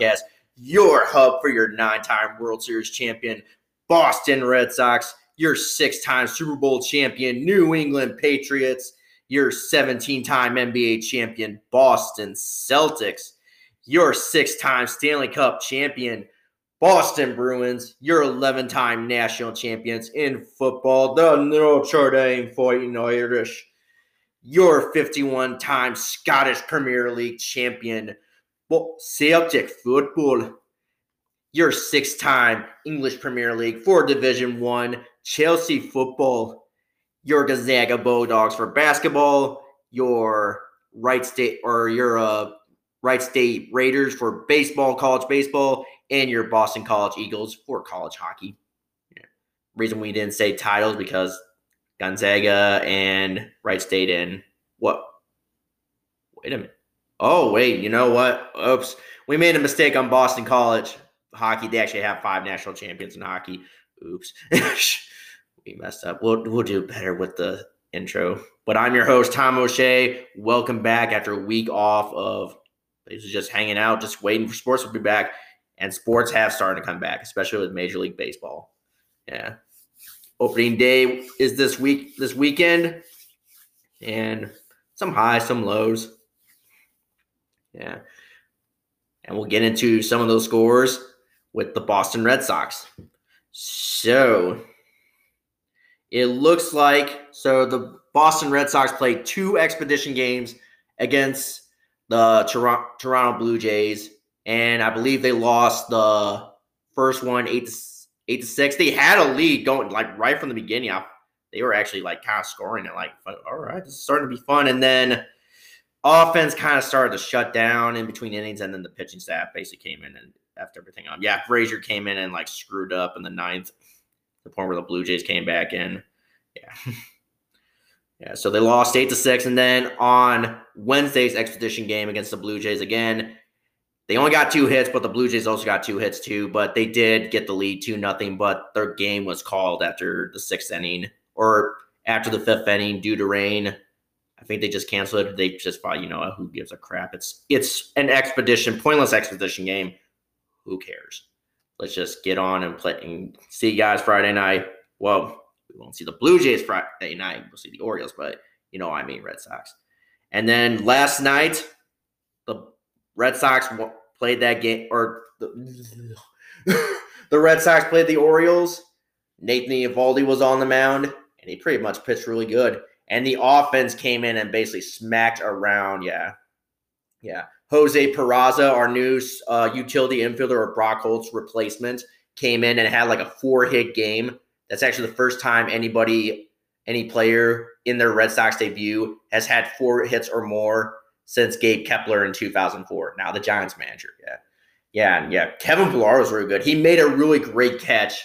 podcast, your hub for your nine time World Series champion, Boston Red Sox, your six time Super Bowl champion, New England Patriots, your 17 time NBA champion, Boston Celtics, your six time Stanley Cup champion, Boston Bruins, your 11 time national champions in football, the Notre Dame Fighting Irish, your 51 time Scottish Premier League champion, Celtic football, your six time English Premier League for Division One, Chelsea football, your Gonzaga Bulldogs for basketball, your Wright State or your uh, Wright State Raiders for baseball, college baseball, and your Boston College Eagles for college hockey. Yeah. Reason we didn't say titles because Gonzaga and Wright State and what? Wait a minute. Oh, wait, you know what? Oops. We made a mistake on Boston College hockey. They actually have five national champions in hockey. Oops. we messed up. We'll, we'll do better with the intro. But I'm your host, Tom O'Shea. Welcome back after a week off of just hanging out, just waiting for sports to be back and sports have started to come back, especially with Major League Baseball. Yeah. Opening day is this week, this weekend, and some highs, some lows. Yeah. And we'll get into some of those scores with the Boston Red Sox. So it looks like so the Boston Red Sox played two expedition games against the Toronto, Toronto Blue Jays and I believe they lost the first one eight to eight to six. They had a lead going like right from the beginning. I, they were actually like kind of scoring it. Like, all right, this is starting to be fun. And then offense kind of started to shut down in between innings, and then the pitching staff basically came in and after everything on. Yeah, Frazier came in and like screwed up in the ninth, the point where the Blue Jays came back in. Yeah. yeah, so they lost eight to six, and then on Wednesday's expedition game against the Blue Jays again, they only got two hits, but the Blue Jays also got two hits too. But they did get the lead two nothing. But their game was called after the sixth inning or after the fifth inning due to rain. I think they just canceled it. They just thought, you know, who gives a crap? It's it's an expedition, pointless expedition game. Who cares? Let's just get on and play and see you guys Friday night. Well, we won't see the Blue Jays Friday night. We'll see the Orioles, but you know I mean Red Sox. And then last night, the Red Sox played that game, or the, the Red Sox played the Orioles. Nathan Eovaldi was on the mound, and he pretty much pitched really good. And the offense came in and basically smacked around. Yeah, yeah. Jose Peraza, our new uh, utility infielder or Brock Holt's replacement, came in and had like a four hit game. That's actually the first time anybody, any player in their Red Sox debut has had four hits or more since Gabe Kapler in 2004. Now the Giants manager. Yeah. Yeah. And yeah. Kevin Pillar was really good. He made a really great catch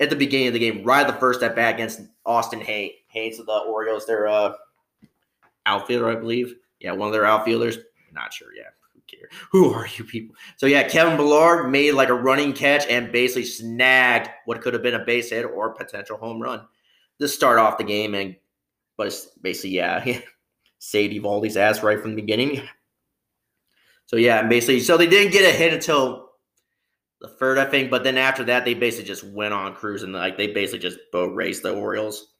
at the beginning of the game, right at the first at bat against Austin Hay- Of the Orioles. Their uh, outfielder, I believe. Yeah. One of their outfielders. Not sure. Yeah. Who cares? Who are you people? So yeah, Kevin Pillar made like a running catch and basically snagged what could have been a base hit or potential home run to start off the game. And but basically, yeah. saved Eovaldi's ass right from the beginning. So yeah, and basically, so they didn't get a hit until the third, I think. But then after that, they basically just went on cruising. Like they basically just boat raced the Orioles.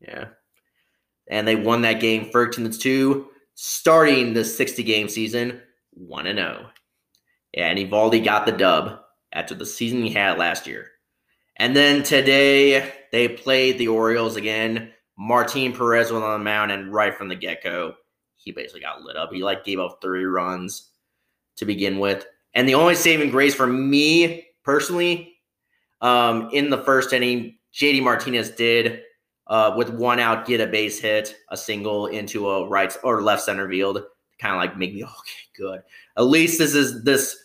Yeah, and they won that game 13 to two, starting the 60 game season one and zero. Oh. And Eovaldi got the dub after the season he had last year. And then today they played the Orioles again. Martin Perez was on the mound, and right from the get go, he basically got lit up. He like gave up three runs to begin with, and the only saving grace for me personally, um, in the first inning, JD Martinez did uh, with one out get a base hit, a single into a right or left center field, kind of like make me okay, good. At least this is this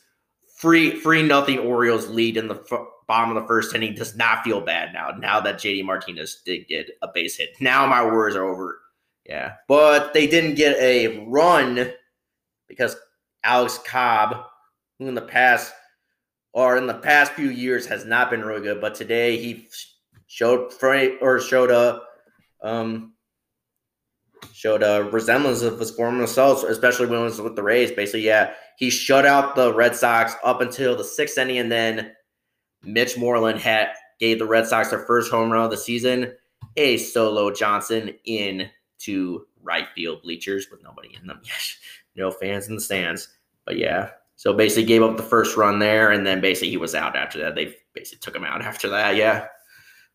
free free nothing Orioles lead in the bottom of the first inning does not feel bad now. Now that JD Martinez did get a base hit, now my worries are over. Yeah, but they didn't get a run because Alex Cobb, who in the past or in the past few years has not been really good, but today he showed or showed a um showed a resemblance of his former self, especially when it was with the Rays. Basically, yeah, he shut out the Red Sox up until the sixth inning, and then Mitch Moreland had gave the Red Sox their first home run of the season. A solo Johnson in to right field bleachers with nobody in them. Yes, no fans in the stands. But yeah, so basically gave up the first run there, and then basically he was out after that. They basically took him out after that. Yeah.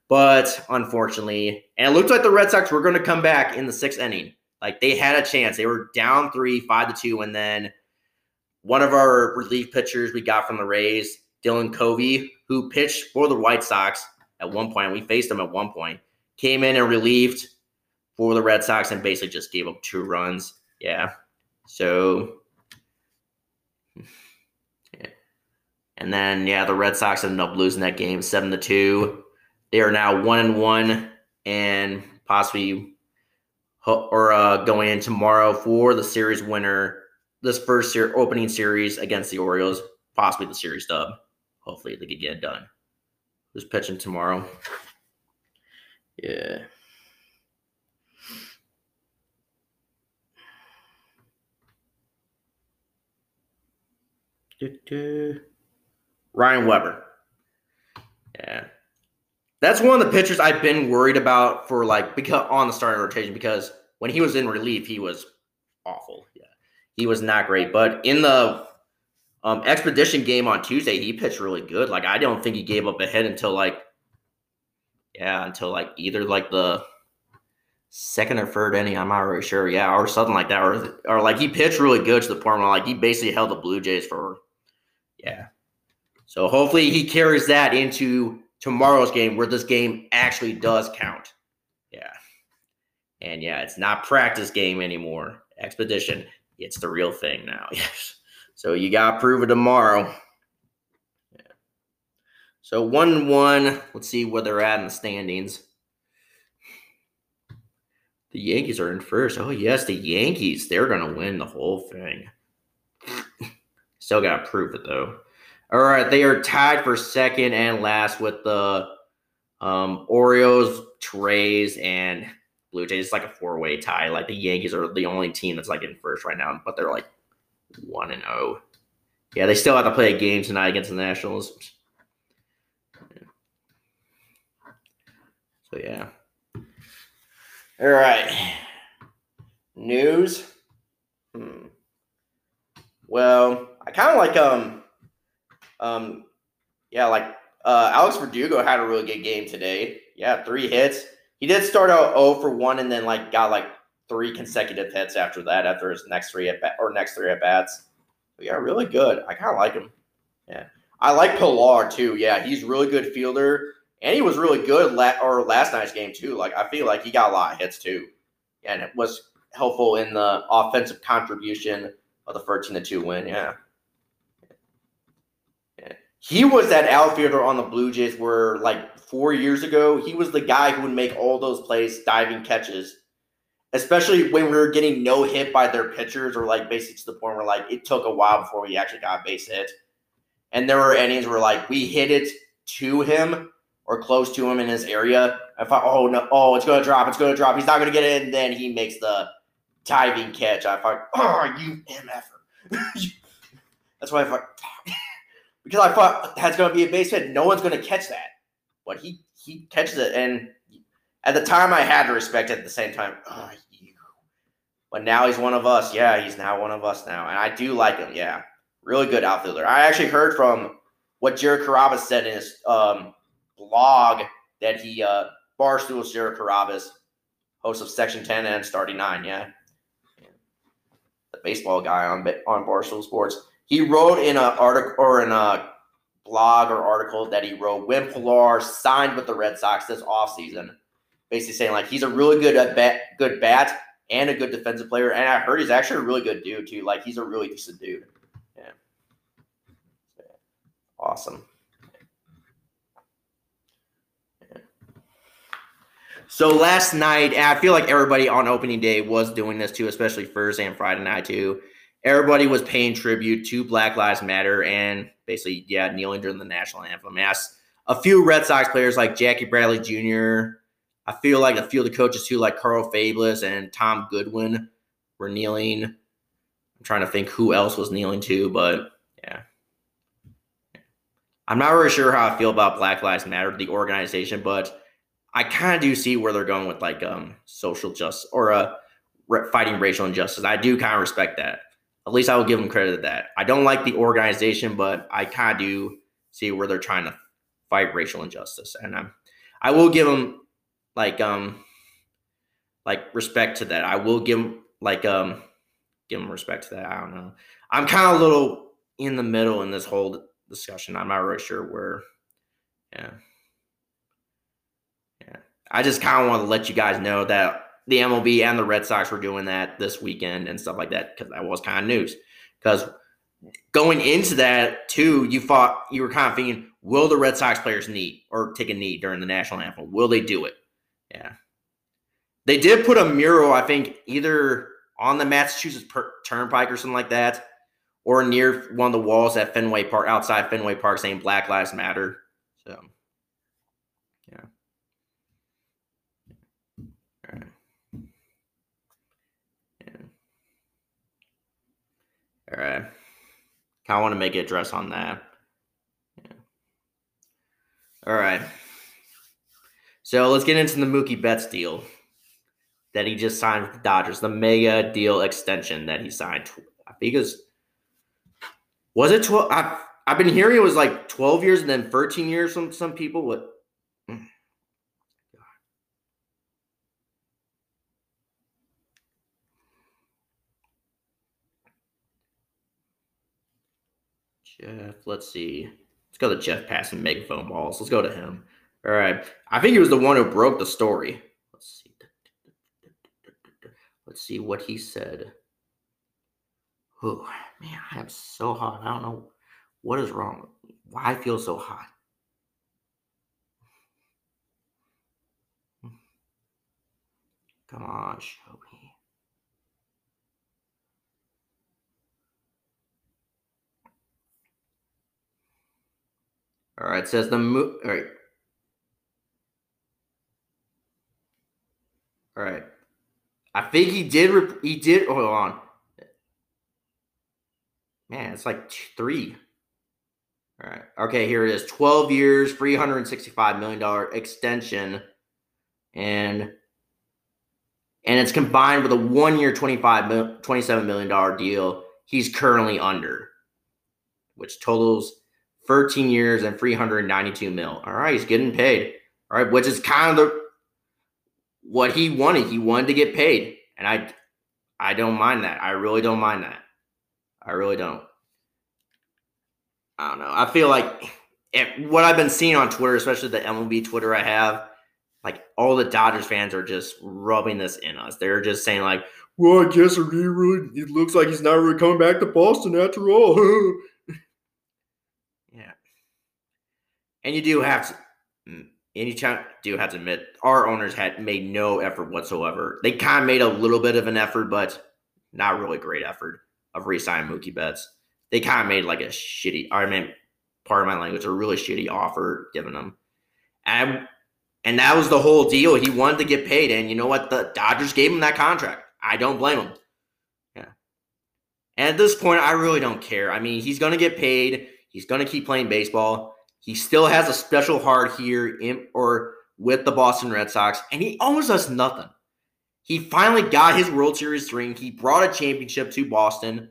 But unfortunately, and it looked like the Red Sox were going to come back in the sixth inning. Like they had a chance. They were down three, five to two, and then one of our relief pitchers we got from the Rays, Dylan Covey, who pitched for the White Sox at one point. We faced him at one point. Came in and relieved for the Red Sox and basically just gave up two runs. Yeah. So yeah. And then yeah, the Red Sox ended up losing that game seven to two. They are now one and one and possibly or uh, going in tomorrow for the series winner. This first ser- opening series against the Orioles, possibly the series dub. Hopefully they can get it done. Who's pitching tomorrow? Yeah. Ryan Weber. Yeah. That's one of the pitchers I've been worried about for like because on the starting rotation because when he was in relief, he was awful. Yeah. He was not great. But in the um, expedition game on Tuesday, he pitched really good. Like I don't think he gave up a hit until like yeah, until like either like the second or third inning. I'm not really sure. Yeah, or something like that. Or or like he pitched really good to the point where like he basically held the Blue Jays for yeah. So hopefully he carries that into tomorrow's game where this game actually does count. Yeah. And yeah, it's not practice game anymore. Expedition. It's the real thing now. Yes. So you gotta prove it tomorrow. Yeah. So one one. Let's see where they're at in the standings. The Yankees are in first. Oh yes, the Yankees. They're gonna win the whole thing. Still gotta prove it though. All right, they are tied for second and last with the um, Orioles, Rays, and Blue Jays. It's like a four way tie. Like the Yankees are the only team that's like in first right now, but they're like one and zero. Oh. Yeah, they still have to play a game tonight against the Nationals. So yeah. All right. News. Hmm. Well, I kind of like um um, yeah, like uh, Alex Verdugo had a really good game today. Yeah, three hits. He did start out 0 for 1 and then like got like three consecutive hits after that, after his next three at bat or next three at bats. Yeah, really good. I kind of like him. Yeah. I like Pillar too. Yeah, he's really good fielder. And he was really good la- or last night's game too. Like I feel like he got a lot of hits too. And it was helpful in the offensive contribution of the 13 to 2 win. Yeah. He was that outfielder on the Blue Jays where, like, four years ago, he was the guy who would make all those plays, diving catches, especially when we were getting no hit by their pitchers or, like, basically to the point where, like, it took a while before we actually got a base hit. And there were innings where, like, we hit it to him or close to him in his area. I thought, oh, no, oh, it's going to drop, it's going to drop. He's not going to get it. And then he makes the diving catch. I thought, oh, you MFer. That's why I thought because I thought that's going to be a base hit. No one's going to catch that, but he he catches it, and at the time I had to respect it. At the same time, oh. But now he's one of us. Yeah, he's now one of us now, and I do like him. Yeah, really good outfielder. I actually heard from what Jared Carrabis said in his um, blog that he uh, Barstool's Jared Carrabis, host of Section Ten and Starting Nine. Yeah, the baseball guy on on Barstool Sports he wrote in an article or in a blog or article that he wrote when Pillar signed with the Red Sox this offseason, basically saying like he's a really good at bat, good bat and a good defensive player. And I heard he's actually a really good dude too. Like he's a really decent dude. Yeah. Awesome. So last night, I feel like everybody on opening day was doing this too, especially Thursday and Friday night too everybody was paying tribute to Black Lives Matter and basically, yeah, kneeling during the national anthem. Asked a few Red Sox players like Jackie Bradley Jr., I feel like a few of the coaches too, like Carlos Febles and Tom Goodwin, were kneeling. I'm trying to think who else was kneeling too, but yeah. I'm not really sure how I feel about Black Lives Matter, the organization, but I kind of do see where they're going with like um social justice or uh fighting racial injustice. I do kind of respect that. At least I will give them credit to that. I don't like the organization, but I kind of do see where they're trying to fight racial injustice, and I'm, I will give them like um like respect to that. I will give them like um give them respect to that. I don't know. I'm kind of a little in the middle in this whole discussion. I'm not really sure where. Yeah. Yeah. I just kind of want to let you guys know that the MLB and the Red Sox were doing that this weekend and stuff like that because that was kind of news. Because going into that too, you thought you were kind of thinking, will the Red Sox players knee or take a knee during the national anthem? Will they do it? Yeah. They did put a mural, I think, either on the Massachusetts Turnpike or something like that, or near one of the walls at Fenway Park, outside Fenway Park, saying Black Lives Matter. So, yeah. All right. Yeah. Right. Kind of want to make a address on that. Yeah. All right. So let's get into the Mookie Betts deal that he just signed with the Dodgers, the mega deal extension that he signed. I think it was, was it 12? I've, I've been hearing it was like 12 years and then 13 years from some people. What? Jeff, let's see. Let's go to Jeff passing megaphone balls. Let's go to him. All right. I think he was the one who broke the story. Let's see. Let's see what he said. Oh, man, I am so hot. I don't know what is wrong. Why I feel so hot. Come on, show me. All right, says the mo- all right. All right. I think he did. Rep- he did. Hold on. Man, it's like three. All right. Okay, here it is. 12 years, $365 million extension. And and it's combined with a one year, $25 $27 million deal he's currently under, which totals 13 years and 392 mil. All right, he's getting paid. All right, which is kind of the what he wanted. He wanted to get paid, and I, I don't mind that. I really don't mind that. I really don't. I don't know. I feel like it, what I've been seeing on Twitter, especially the MLB Twitter I have, like all the Dodgers fans are just rubbing this in us. They're just saying like, "Well, I guess he really it looks like he's not really coming back to Boston after all." yeah, and you do have to mm, and you do have to admit, our owners had made no effort whatsoever. They kind of made a little bit of an effort, but not really great effort of re-signing Mookie Betts. They kind of made like a shitty, I mean, part of my language, a really shitty offer given them. And, and that was the whole deal. He wanted to get paid. And you know what? The Dodgers gave him that contract. I don't blame him. Yeah. And at this point, I really don't care. I mean, he's going to get paid. He's going to keep playing baseball. He still has a special heart here in or with the Boston Red Sox, and he almost does nothing. He finally got his World Series ring. He brought a championship to Boston.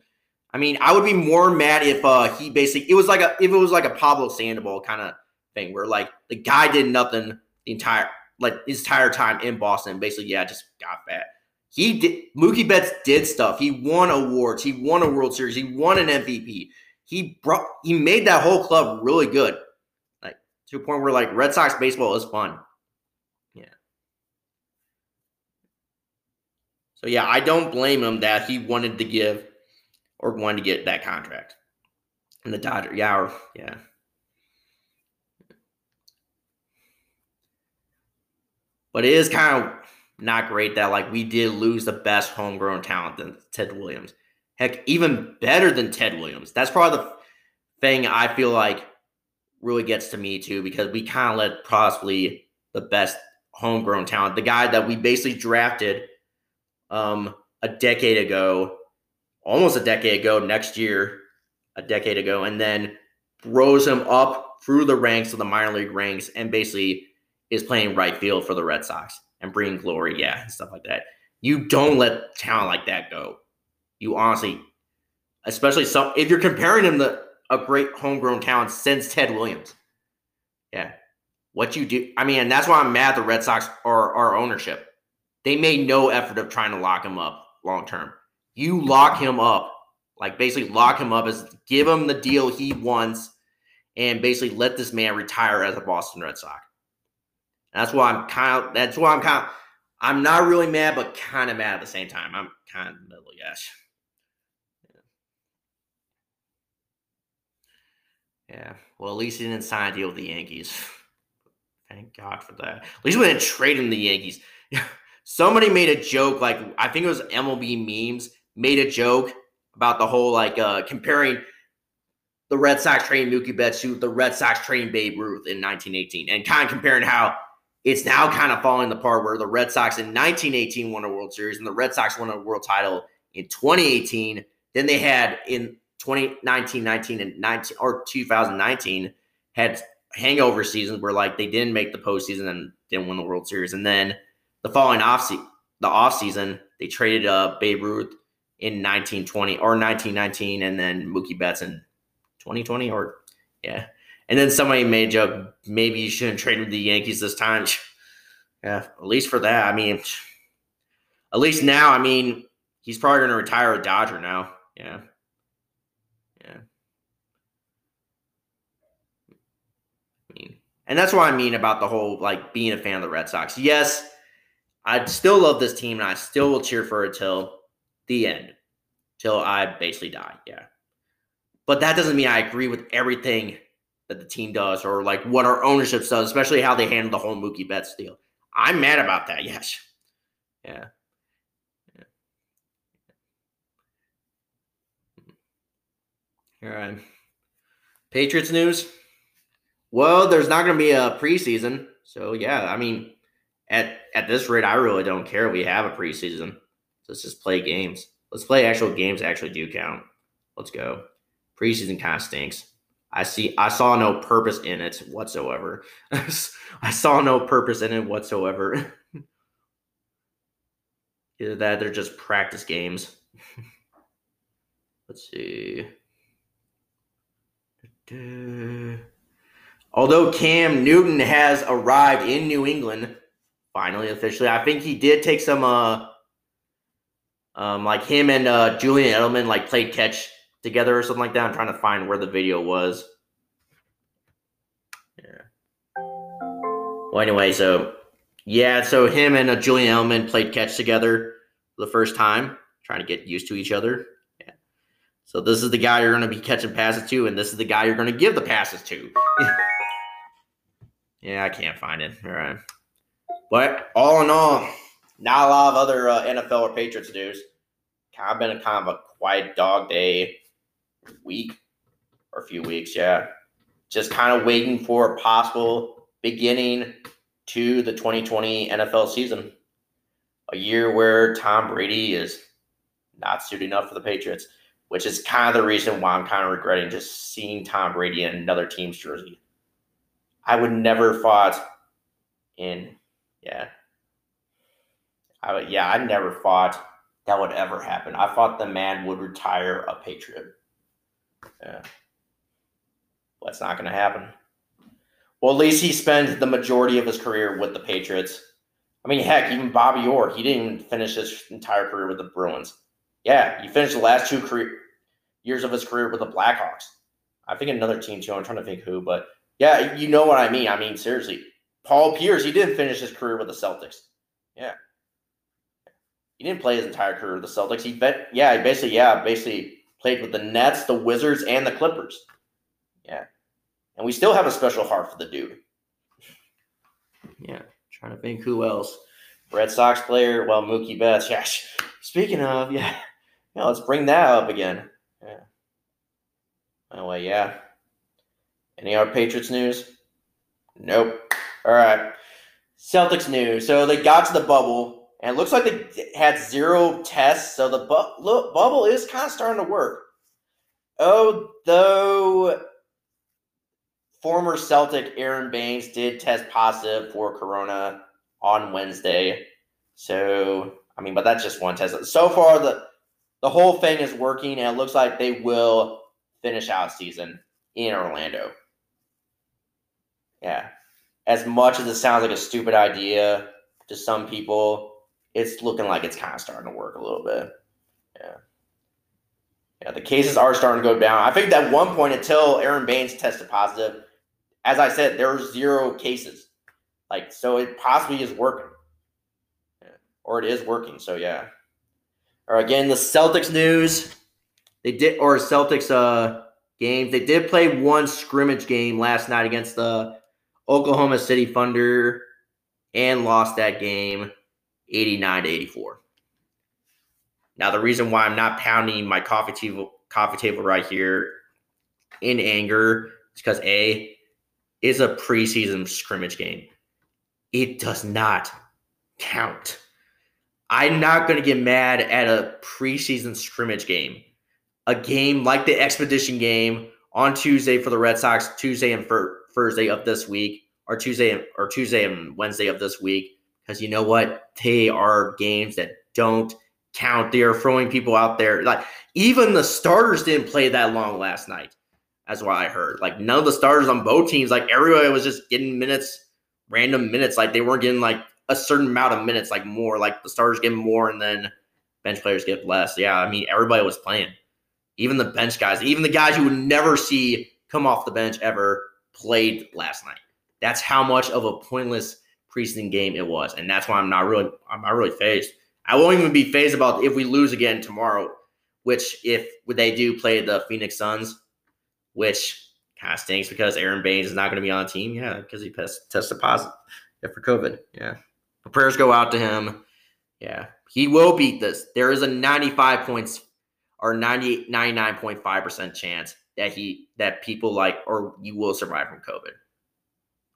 I mean, I would be more mad if uh, he basically it was like a if it was like a Pablo Sandoval kind of thing where like the guy did nothing the entire like his entire time in Boston. Basically, yeah, just got fat. He did Mookie Betts did stuff. He won awards. He won a World Series. He won an MVP. He brought he made that whole club really good to a point where like Red Sox baseball is fun. Yeah. So yeah, I don't blame him that he wanted to give or wanted to get that contract. And the Dodger, yeah, or, yeah. But it is kind of not great that like we did lose the best homegrown talent than Ted Williams. Heck, even better than Ted Williams. That's probably the thing I feel like really gets to me too because we kind of let possibly the best homegrown talent. The guy that we basically drafted um, a decade ago, almost a decade ago, next year, a decade ago, and then rose him up through the ranks of the minor league ranks and basically is playing right field for the Red Sox and bringing glory, yeah, and stuff like that. You don't let talent like that go. You honestly, especially some, if you're comparing him to a great homegrown talent since Ted Williams. Yeah. What you do, I mean, that's why I'm mad the Red Sox are our ownership. They made no effort of trying to lock him up long term. You lock him up, like basically lock him up as give him the deal he wants and basically let this man retire as a Boston Red Sox. That's why I'm kind of that's why I'm kind of I'm not really mad, but kind of mad at the same time. I'm kind of middle, yes. Yeah. Well, at least he didn't sign a deal with the Yankees. Thank God for that. At least we didn't trade him the Yankees. Somebody made a joke, like I think it was MLB memes, made a joke about the whole like uh comparing the Red Sox trading Mookie Betts to the Red Sox trading Babe Ruth in 1918, and kind of comparing how it's now kind of falling apart where the Red Sox in 1918 won a World Series and the Red Sox won a world title in 2018. Then they had in 2019, 19, and 19 or 2019 had hangover seasons where like they didn't make the postseason and didn't win the World Series. And then the following off se- the off season, they traded uh Babe Ruth in 1920 or 1919 and then Mookie Betts in 2020 or yeah. And then somebody made a joke, maybe you shouldn't trade with the Yankees this time. Yeah, at least for that. I mean, at least now, I mean, he's probably going to retire a Dodger now. Yeah. I mean, and that's what I mean about the whole like being a fan of the Red Sox. Yes, I still love this team and I still will cheer for it till the end, till I basically die. Yeah. But that doesn't mean I agree with everything that the team does or like what our ownership does, especially how they handle the whole Mookie Betts deal. I'm mad about that. Yes. Yeah. yeah. All right. Patriots news. Well, there's not going to be a preseason. So, yeah, I mean, at, at this rate, I really don't care we have a preseason. Let's just play games. Let's play actual games actually do count. Let's go. Preseason kind of stinks. I see I saw no purpose in it whatsoever. I saw no purpose in it whatsoever. Either that they're just practice games. Let's see. Although Cam Newton has arrived in New England, finally officially, I think he did take some uh um like him and uh Julian Edelman like played catch together or something like that. I'm trying to find where the video was. Yeah. Well, anyway, so yeah, so him and uh, Julian Edelman played catch together for the first time, trying to get used to each other. Yeah. So this is the guy you're going to be catching passes to, and this is the guy you're going to give the passes to. yeah, I can't find it. All right. But all in all, not a lot of other uh, NFL or Patriots news. Kind of been a kind of a quiet dog day week or a few weeks, yeah. Just kind of waiting for a possible beginning to the 2020 NFL season. A year where Tom Brady is not suited enough for the Patriots, which is kind of the reason why I'm kind of regretting just seeing Tom Brady in another team's jersey. I would never fought in, yeah. I would, yeah, I never thought that would ever happen. I thought the man would retire a Patriot. Yeah. That's not to happen. Well, at least he spent the majority of his career with the Patriots. I mean, heck, even Bobby Orr, he didn't even finish his entire career with the Bruins. Yeah, he finished the last two career years of his career with the Blackhawks. I think another team too. I'm trying to think who, but yeah, you know what I mean. I mean, seriously, Paul Pierce, he didn't finish his career with the Celtics. Yeah, he didn't play his entire career with the Celtics. He bet, yeah, he basically, yeah, basically played with the Nets, the Wizards, and the Clippers. Yeah. And we still have a special heart for the dude. Yeah. Trying to think who else. Red Sox player, well, Mookie Betts. Yeah. Speaking of, yeah. Yeah, let's bring that up again. Yeah. Anyway, yeah. Any other Patriots news? Nope. All right. Celtics news. So they got to the bubble, and it looks like they had zero tests. So the bu- lo- bubble is kind of starting to work. Although former Celtic Aaron Baynes did test positive for corona on Wednesday. So, I mean, but that's just one test. So far, the the whole thing is working, and it looks like they will finish out season in Orlando. Yeah. As much as it sounds like a stupid idea to some people, it's looking like it's kind of starting to work a little bit. Yeah. Yeah, the cases are starting to go down. I think at one point until Aaron Baynes tested positive, as I said, there were zero cases. Like, so it possibly is working. Yeah. Or it is working. So yeah. Or again, the Celtics news. They did or Celtics uh games. They did play one scrimmage game last night against the Oklahoma City Thunder and lost that game 89 to 84. Now, the reason why I'm not pounding my coffee table, coffee table right here in anger is because A, is a preseason scrimmage game. It does not count. I'm not going to get mad at a preseason scrimmage game. A game like the Expedition game on Tuesday for the Red Sox, Tuesday and Thursday of this week, or Tuesday and, or Tuesday and Wednesday of this week, because you know what? They are games that don't count. They are throwing people out there. Like even the starters didn't play that long last night. That's what I heard. Like none of the starters on both teams, like everybody was just getting minutes, random minutes. Like they weren't getting like a certain amount of minutes, like more. Like the starters get more and then bench players get less. Yeah, I mean everybody was playing. Even the bench guys, even the guys you would never see come off the bench ever played last night. That's how much of a pointless preseason game it was. And that's why I'm not really I'm not really phased. I won't even be phased about if we lose again tomorrow, which if they do play the Phoenix Suns, which kind of stinks because Aaron Baynes is not going to be on the team. Yeah, because he tested positive for COVID. Yeah. But prayers go out to him. Yeah. He will beat this. There is a 95 points or 90, 99.5% chance that he that people like or you will survive from COVID.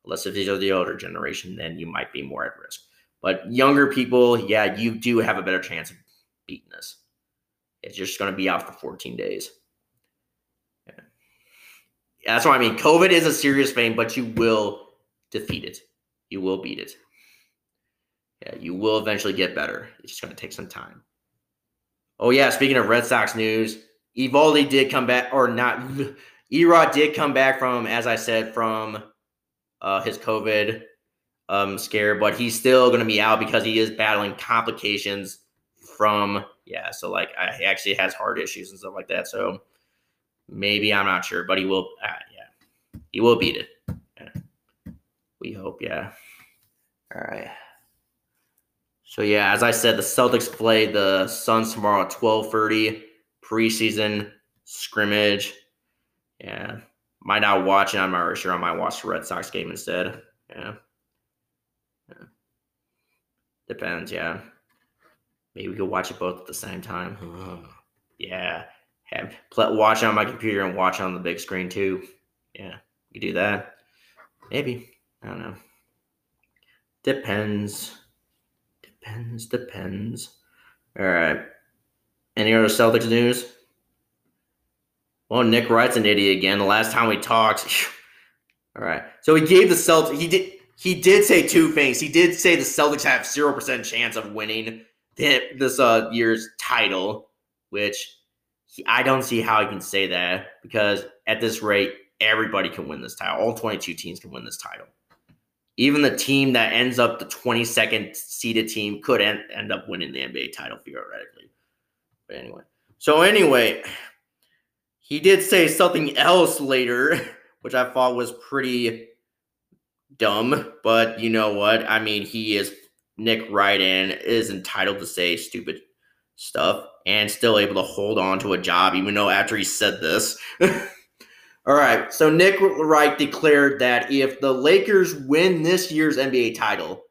Unless if you're the older generation, then you might be more at risk. But younger people, yeah, you do have a better chance of beating this. It's just going to be out for 14 days. Yeah. That's what I mean. COVID is a serious thing, but you will defeat it. You will beat it. Yeah, you will eventually get better. It's just going to take some time. Oh yeah, speaking of Red Sox news, Eovaldi did come back, or not. E-Rod did come back from, as I said, from uh, his COVID um, scare, but he's still going to be out because he is battling complications from yeah. So like, I, he actually has heart issues and stuff like that. So maybe I'm not sure, but he will. Uh, yeah, he will beat it. Yeah. We hope. Yeah. All right. So yeah, as I said, the Celtics play the Suns tomorrow at twelve thirty preseason scrimmage. Yeah, might not watch it. I'm not sure. I might watch the Red Sox game instead. Yeah. yeah. Depends, yeah. Maybe we could watch it both at the same time. yeah. Have play, watch on my computer and watch on the big screen too. Yeah. You do that. Maybe. I don't know. Depends. Depends, depends. All right. Any other Celtics news? Well, Nick Wright's an idiot again. The last time we talked. All right. So he gave the Celtics. He did. He did say two things. He did say the Celtics have zero percent chance of winning this uh, year's title, which he, I don't see how he can say that because at this rate, everybody can win this title. All 22 teams can win this title. Even the team that ends up the 22nd seeded team could end, end up winning the NBA title theoretically. But anyway, so anyway, he did say something else later, which I thought was pretty dumb. But you know what? I mean, he is Nick and is entitled to say stupid stuff and still able to hold on to a job, even though after he said this. All right. So Nick Wright declared that if the Lakers win this year's NBA title,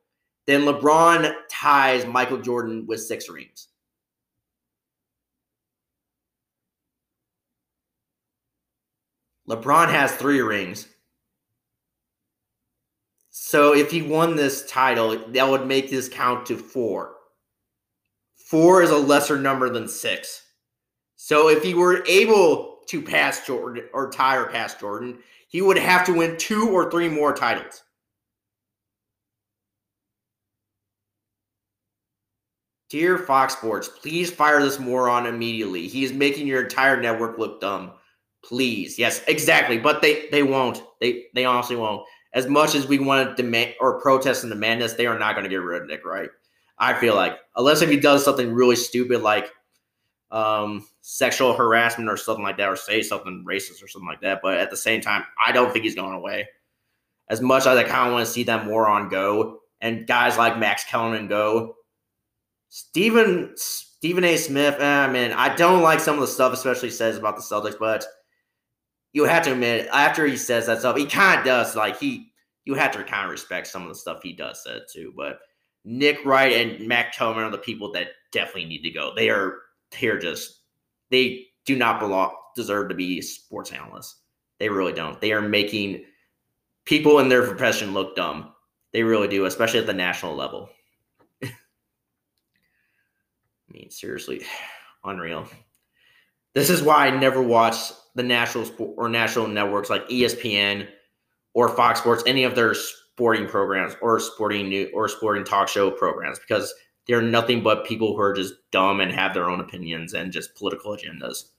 then LeBron ties Michael Jordan with six rings. LeBron has three rings. So if he won this title, that would make this count to four. Four is a lesser number than six. So if he were able to pass Jordan or tie or pass Jordan, he would have to win two or three more titles. Dear Fox Sports, please fire this moron immediately. He is making your entire network look dumb. Please. Yes, exactly. But they they won't. They they honestly won't. As much as we want to demand or protest and demand this, they are not going to get rid of Nick Wright. I feel like. Unless if he does something really stupid like um, sexual harassment or something like that, or say something racist or something like that. But at the same time, I don't think he's going away. As much as I kind of want to see that moron go and guys like Max Kellerman go, Stephen Stephen A. Smith, eh, mean, I don't like some of the stuff, especially says about the Celtics, but you have to admit, after he says that stuff, he kind of does like he you have to kind of respect some of the stuff he does say too. But Nick Wright and Matt Kellerman are the people that definitely need to go. They are they're just they do not belong deserve to be sports analysts. They really don't. They are making people in their profession look dumb. They really do, especially at the national level. I mean, seriously, unreal. This is why I never watch the national sport or national networks like ESPN or Fox Sports, any of their sporting programs or sporting new or sporting talk show programs, because they're nothing but people who are just dumb and have their own opinions and just political agendas.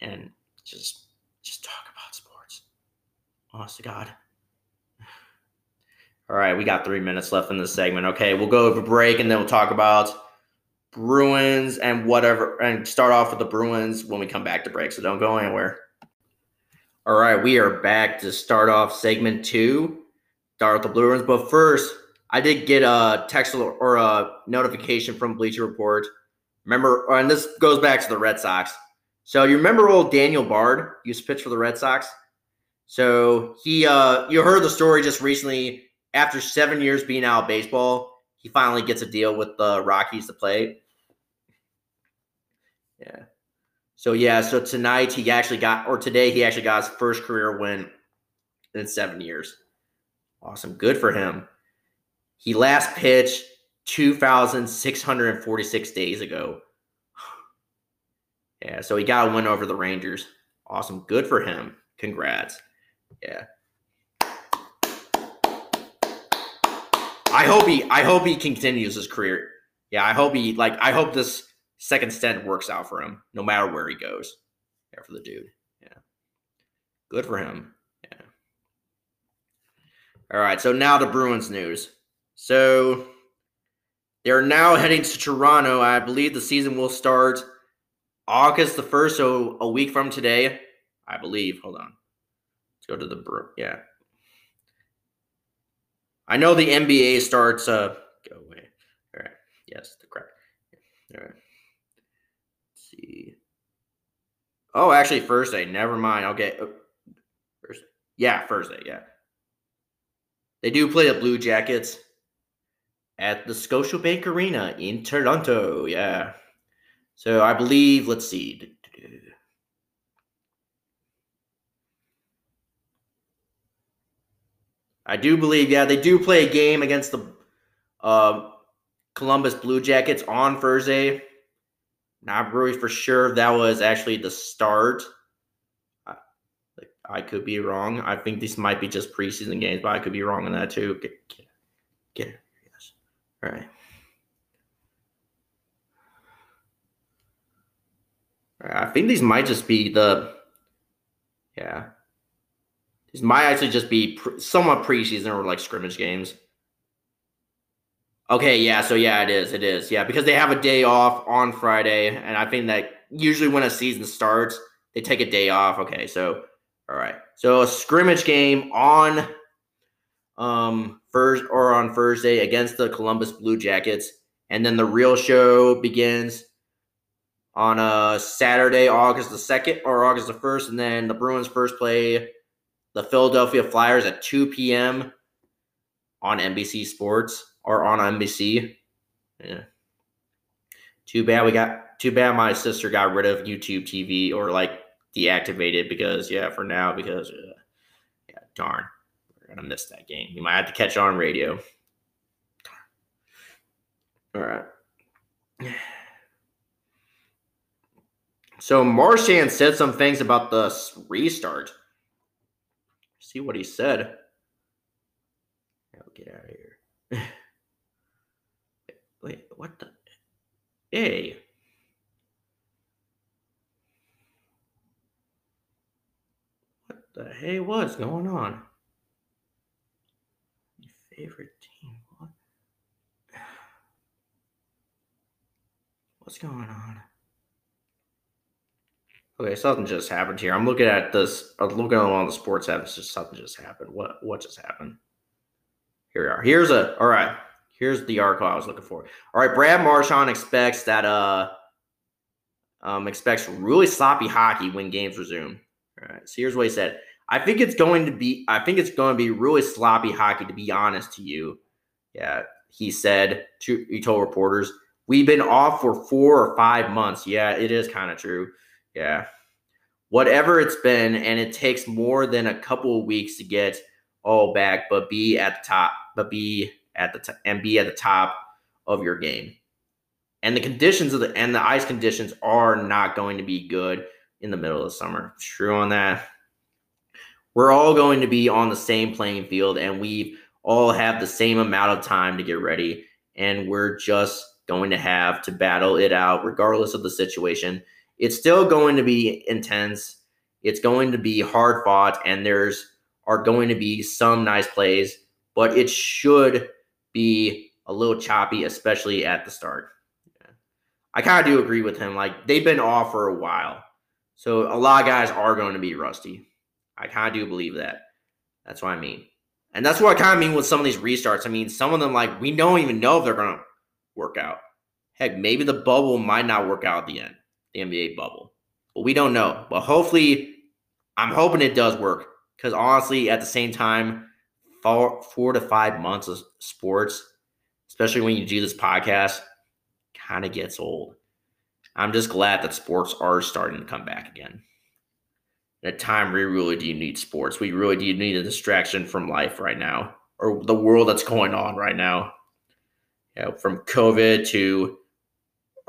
And just just talk about sports. Honest to God. All right, we got three minutes left in this segment. Okay, we'll go over break and then we'll talk about Bruins and whatever, and start off with the Bruins when we come back to break. So don't go anywhere. All right, we are back to start off segment two. Start with the Bruins, but first, I did get a text or a notification from Bleacher Report. Remember, and this goes back to the Red Sox. So you remember old Daniel Bard used to pitch for the Red Sox? So he, uh, you heard the story just recently. After seven years being out of baseball, he finally gets a deal with the Rockies to play. Yeah. So yeah, so tonight he actually got, or today he actually got his first career win in seven years. Awesome, good for him. He last pitched 2,646 days ago. Yeah, so he got a win over the Rangers. Awesome, good for him. Congrats. Yeah. I hope he I hope he continues his career. Yeah, I hope he like I hope this second stint works out for him, no matter where he goes. Yeah, for the dude. Yeah. Good for him. Yeah. All right, so now the Bruins news. So they're now heading to Toronto. I believe the season will start August the 1st, so a week from today. I believe. Hold on. Let's go to the Bruins. yeah. I know the NBA starts. Uh, go away. All right. Yes, the correct. All right. Let's see. Oh, actually, Thursday. Never mind. Okay. Oh, Thursday. Yeah, Thursday. Yeah. They do play the Blue Jackets at the Scotiabank Arena in Toronto. Yeah. So I believe. Let's see. I do believe, yeah, they do play a game against the uh, Columbus Blue Jackets on Thursday. Not really for sure that was actually the start. I, could be wrong. I think these might be just preseason games, but I could be wrong on that too. Get, get, get it. Yes. All right. I think these might just be the, yeah. These might actually just be pre- somewhat preseason or like scrimmage games. Okay, yeah, so yeah, it is. It is. Yeah, because they have a day off on Friday, and I think that usually when a season starts, they take a day off. Okay, so all right. So a scrimmage game on um first or on Thursday against the Columbus Blue Jackets, and then the real show begins on a uh, Saturday, August the second or August the first, and then the Bruins first play the Philadelphia Flyers at 2 p.m. on NBC Sports or on NBC. Yeah. Too bad we got too bad my sister got rid of YouTube TV or like deactivated because yeah, for now because uh, yeah, darn. We're gonna miss that game. You might have to catch on radio. All right. So Marchand said some things about the restart. See what he said. Oh, get out of here. Wait, what the? Hey. What the hey? What's going on? Your favorite team? What? What's going on? Okay, something just happened here. I'm looking at this. I'm looking at on the sports app. It's just something just happened. What what just happened? Here we are. Here's a all right. Here's the article I was looking for. All right, Brad Marchand expects that uh um expects really sloppy hockey when games resume. All right. So here's what he said. I think it's going to be I think it's going to be really sloppy hockey to be honest to you. Yeah, he said to he told reporters, "We've been off for 4 or 5 months." Yeah, it is kind of true. Yeah. Whatever it's been, and it takes more than a couple of weeks to get all back, but be at the top, but be at the top and be at the top of your game. And the conditions of the and the ice conditions are not going to be good in the middle of the summer. True on that. We're all going to be on the same playing field and we all have the same amount of time to get ready. And we're just going to have to battle it out regardless of the situation it's still going to be intense. It's going to be hard fought, and there's are going to be some nice plays, but it should be a little choppy, especially at the start. Yeah. I kind of do agree with him. Like they've been off for a while, so a lot of guys are going to be rusty. I kind of do believe that. That's what I mean, and that's what I kind of mean with some of these restarts. I mean, some of them like we don't even know if they're going to work out. Heck, maybe the bubble might not work out at the end the NBA bubble. But we don't know. But hopefully, I'm hoping it does work because honestly, at the same time, four, four to five months of sports, especially when you do this podcast, kind of gets old. I'm just glad that sports are starting to come back again. At time we really do need sports. We really do need a distraction from life right now, or the world that's going on right now. You know, from COVID to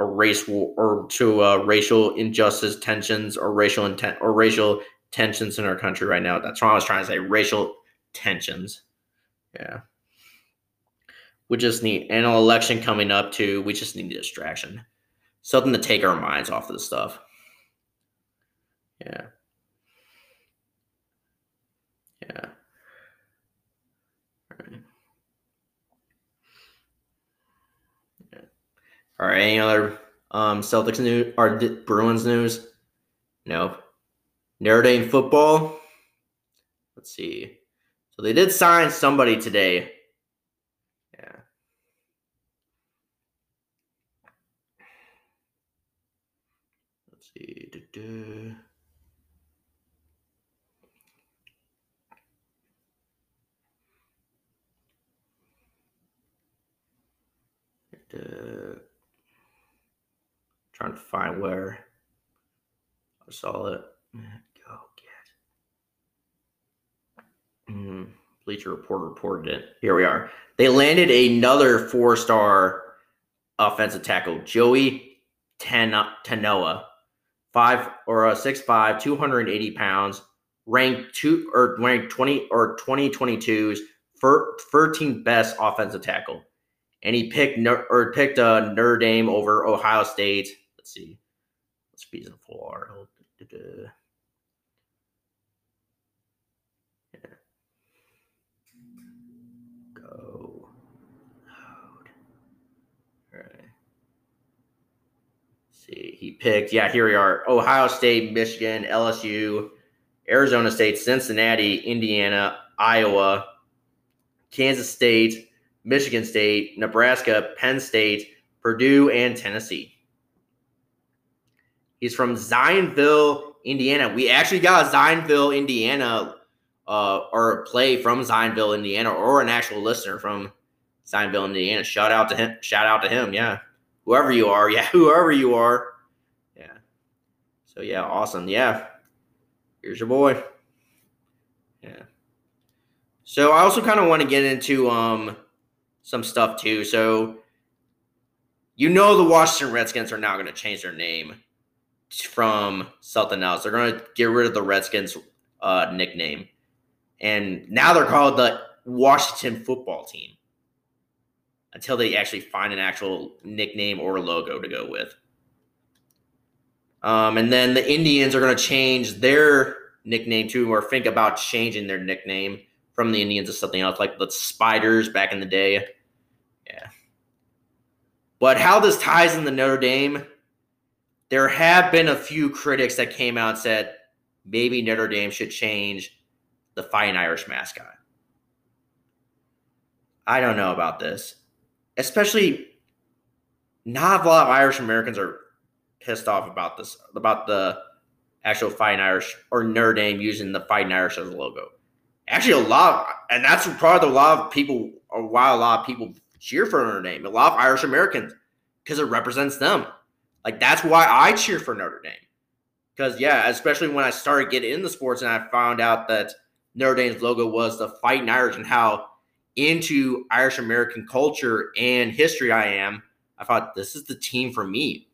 a race war or to uh, racial injustice tensions or racial intent or racial tensions in our country right now. That's what I was trying to say. Racial tensions. Yeah. We just need an election coming up too. We just need a distraction. Something to take our minds off of the stuff. Yeah. Yeah. All right. All right, any other um, Celtics news or Bruins news? No. Notre Dame football. Let's see. So they did sign somebody today. Yeah. Let's see. Da-da. Trying to find where I saw it. Go get. Mm, Bleacher Report reported it. Here we are. They landed another four star offensive tackle, Joey Ten- Tanona, five or a six five, 280 pounds, ranked two or ranked 20 or 2022's 13th best offensive tackle. And he picked or picked a uh, Notre Dame over Ohio State Let's see. Let's be in full article. Yeah. Go. Load. All right. see. He picked, yeah, here we are. Ohio State, Michigan, LSU, Arizona State, Cincinnati, Indiana, Iowa, Kansas State, Michigan State, Nebraska, Penn State, Purdue, and Tennessee. He's from Zionsville, Indiana. We actually got a Zionsville, Indiana, uh, or play from Zionsville, Indiana, or an actual listener from Zionsville, Indiana. Shout out to him. Shout out to him. Yeah, whoever you are. Yeah, whoever you are. Yeah. So yeah, awesome. Yeah. Here's your boy. Yeah. So I also kind of want to get into um some stuff too. So you know the Washington Redskins are now going to change their name from something else. They're going to get rid of the Redskins uh, nickname, and now they're called the Washington Football Team until they actually find an actual nickname or logo to go with. Um, and then the Indians are going to change their nickname too, or think about changing their nickname from the Indians to something else, like the Spiders back in the day. Yeah. But how this ties in the Notre Dame, there have been a few critics that came out and said maybe Notre Dame should change the Fighting Irish mascot. I don't know about this. Especially not a lot of Irish Americans are pissed off about this, about the actual Fighting Irish or Notre Dame using the Fighting Irish as a logo. Actually, a lot, of, and that's probably a lot of people, or why a lot of people cheer for Notre Dame. A lot of Irish Americans, because it represents them. Like that's why I cheer for Notre Dame. Because yeah, especially when I started getting into sports and I found out that Notre Dame's logo was the Fighting Irish and how into Irish American culture and history I am, I thought this is the team for me.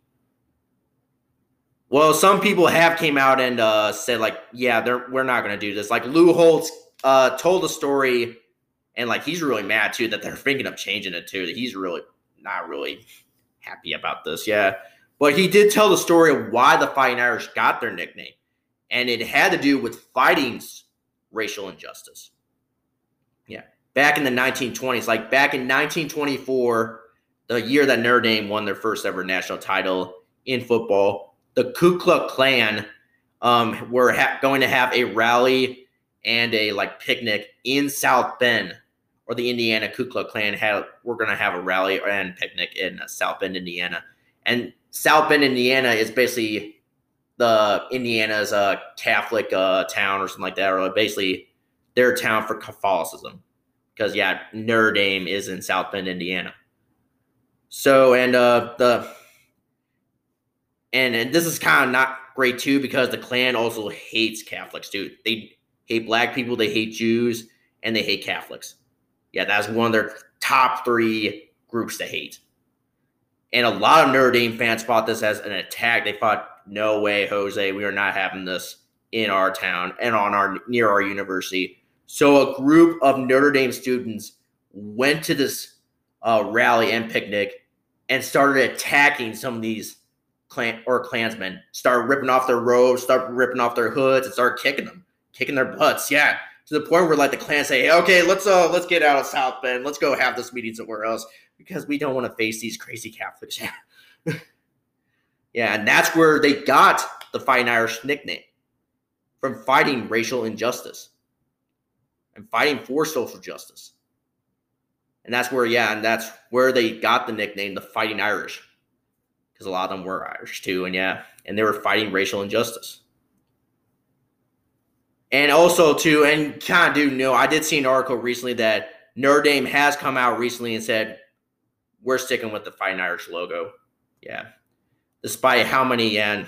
Well, some people have came out and uh, said like, yeah, they're we're not going to do this. Like Lou Holtz uh, told a story, and like he's really mad too that they're thinking of changing it too. That he's really not really happy about this. Yeah, but he did tell the story of why the Fighting Irish got their nickname, and it had to do with fighting racial injustice. Yeah, back in the 1920s, like back in 1924, the year that Notre Dame won their first ever national title in football, the Ku Klux Klan um, were ha- going to have a rally and a like picnic in South Bend, or the Indiana Ku Klux Klan had. We're going to have a rally and picnic in South Bend, Indiana, and South Bend, Indiana is basically the Indiana's uh, Catholic uh, town or something like that, or basically their town for Catholicism. Because yeah, Notre Dame is in South Bend, Indiana. So and uh, the and, and this is kind of not great too because the Klan also hates Catholics too. They hate black people, they hate Jews, and they hate Catholics. Yeah, that's one of their top three groups to hate. And a lot of Notre Dame fans fought this as an attack. They thought no way, Jose, we are not having this in our town and on our near our university. So a group of Notre Dame students went to this uh, rally and picnic and started attacking some of these clan or Klansmen. Started ripping off their robes, start ripping off their hoods, and start kicking them, kicking their butts. Yeah, to the point where like the Klan say, hey, "Okay, let's uh let's get out of South Bend. Let's go have this meeting somewhere else because we don't want to face these crazy Catholics." Yeah, and that's where they got the Fighting Irish nickname from fighting racial injustice and fighting for social justice. And that's where, yeah, and that's where they got the nickname, the Fighting Irish, because a lot of them were Irish too. And yeah, and they were fighting racial injustice. And also, too, and kind of do know, I did see an article recently that Notre Dame has come out recently and said, we're sticking with the Fighting Irish logo. Yeah despite how many and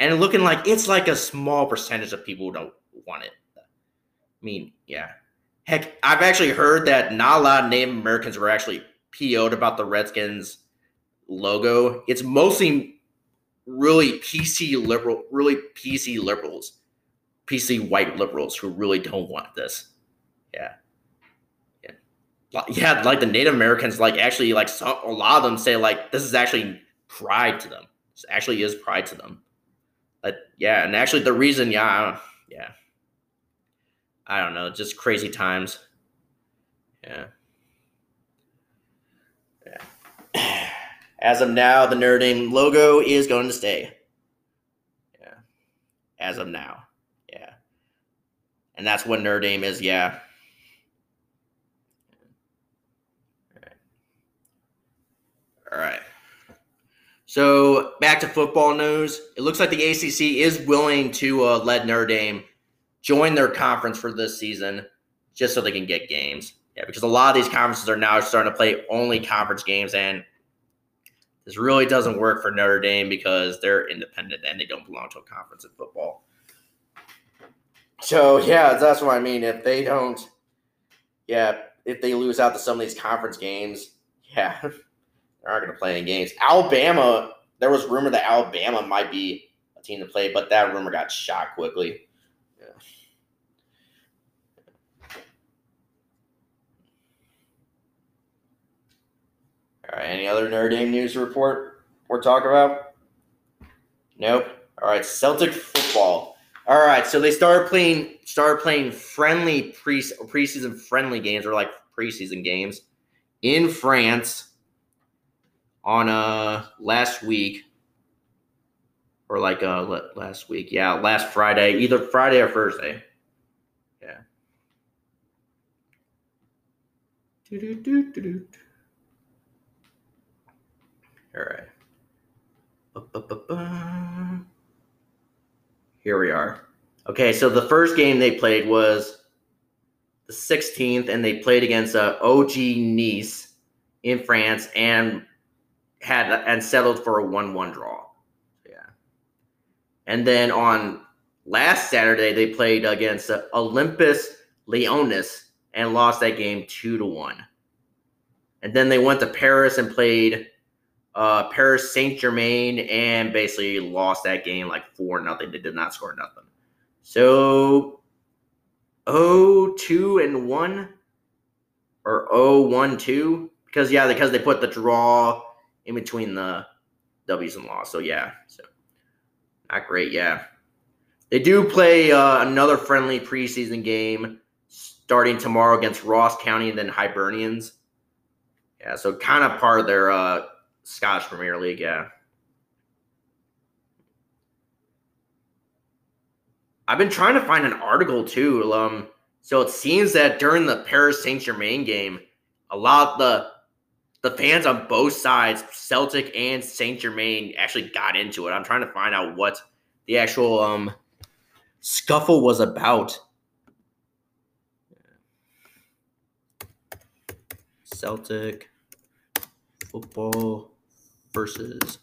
and looking like it's like a small percentage of people don't want it. I mean, yeah. Heck, I've actually heard that not a lot of Native Americans were actually PO'd about the Redskins logo. It's mostly really PC liberal, really PC liberals, PC white liberals who really don't want this. Yeah. Yeah. Like the Native Americans, like actually, like some, a lot of them say, like, this is actually pride to them. This actually is pride to them. But yeah, and actually the reason, yeah, I yeah, I don't know, just crazy times. Yeah. Yeah. As of now, the Dame logo is going to stay. Yeah. As of now. Yeah. And that's what Dame is, yeah. All right. All right. So back to football news. It looks like the ACC is willing to uh, let Notre Dame join their conference for this season, just so they can get games. Yeah, because a lot of these conferences are now starting to play only conference games, and this really doesn't work for Notre Dame because they're independent and they don't belong to a conference in football. So yeah, that's what I mean. If they don't, yeah, if they lose out to some of these conference games, yeah, they're not going to play any games. Alabama, there was rumor that Alabama might be a team to play, but that rumor got shot quickly. Yeah. All right, any other Notre Dame news report we're talking about? Nope. All right, Celtic football. All right, so they started playing started playing friendly pre preseason friendly games or like preseason games in France on uh last week or like uh last week. Yeah, last Friday, either Friday or Thursday. Yeah. All right. Here we are. Okay, so the first game they played was the 16th, and they played against uh, OG Nice in France and had and settled for a 1-1 draw. Yeah. And then on last Saturday, they played against Olympique Lyonnais and lost that game 2 to 1. And then they went to Paris and played uh, Paris Saint Germain and basically lost that game like four nothing. They did not score nothing. So oh two and one or oh one two because yeah because they put the draw in between the W's and loss. So yeah, so not great. Yeah, they do play uh, another friendly preseason game starting tomorrow against Ross County and then Hibernians. Yeah, so kind of part of their uh, Scottish Premier League, yeah. I've been trying to find an article too. Um, so it seems that during the Paris Saint Germain game, a lot of the the fans on both sides, Celtic and Saint Germain, actually got into it. I'm trying to find out what the actual um scuffle was about. Celtic football versus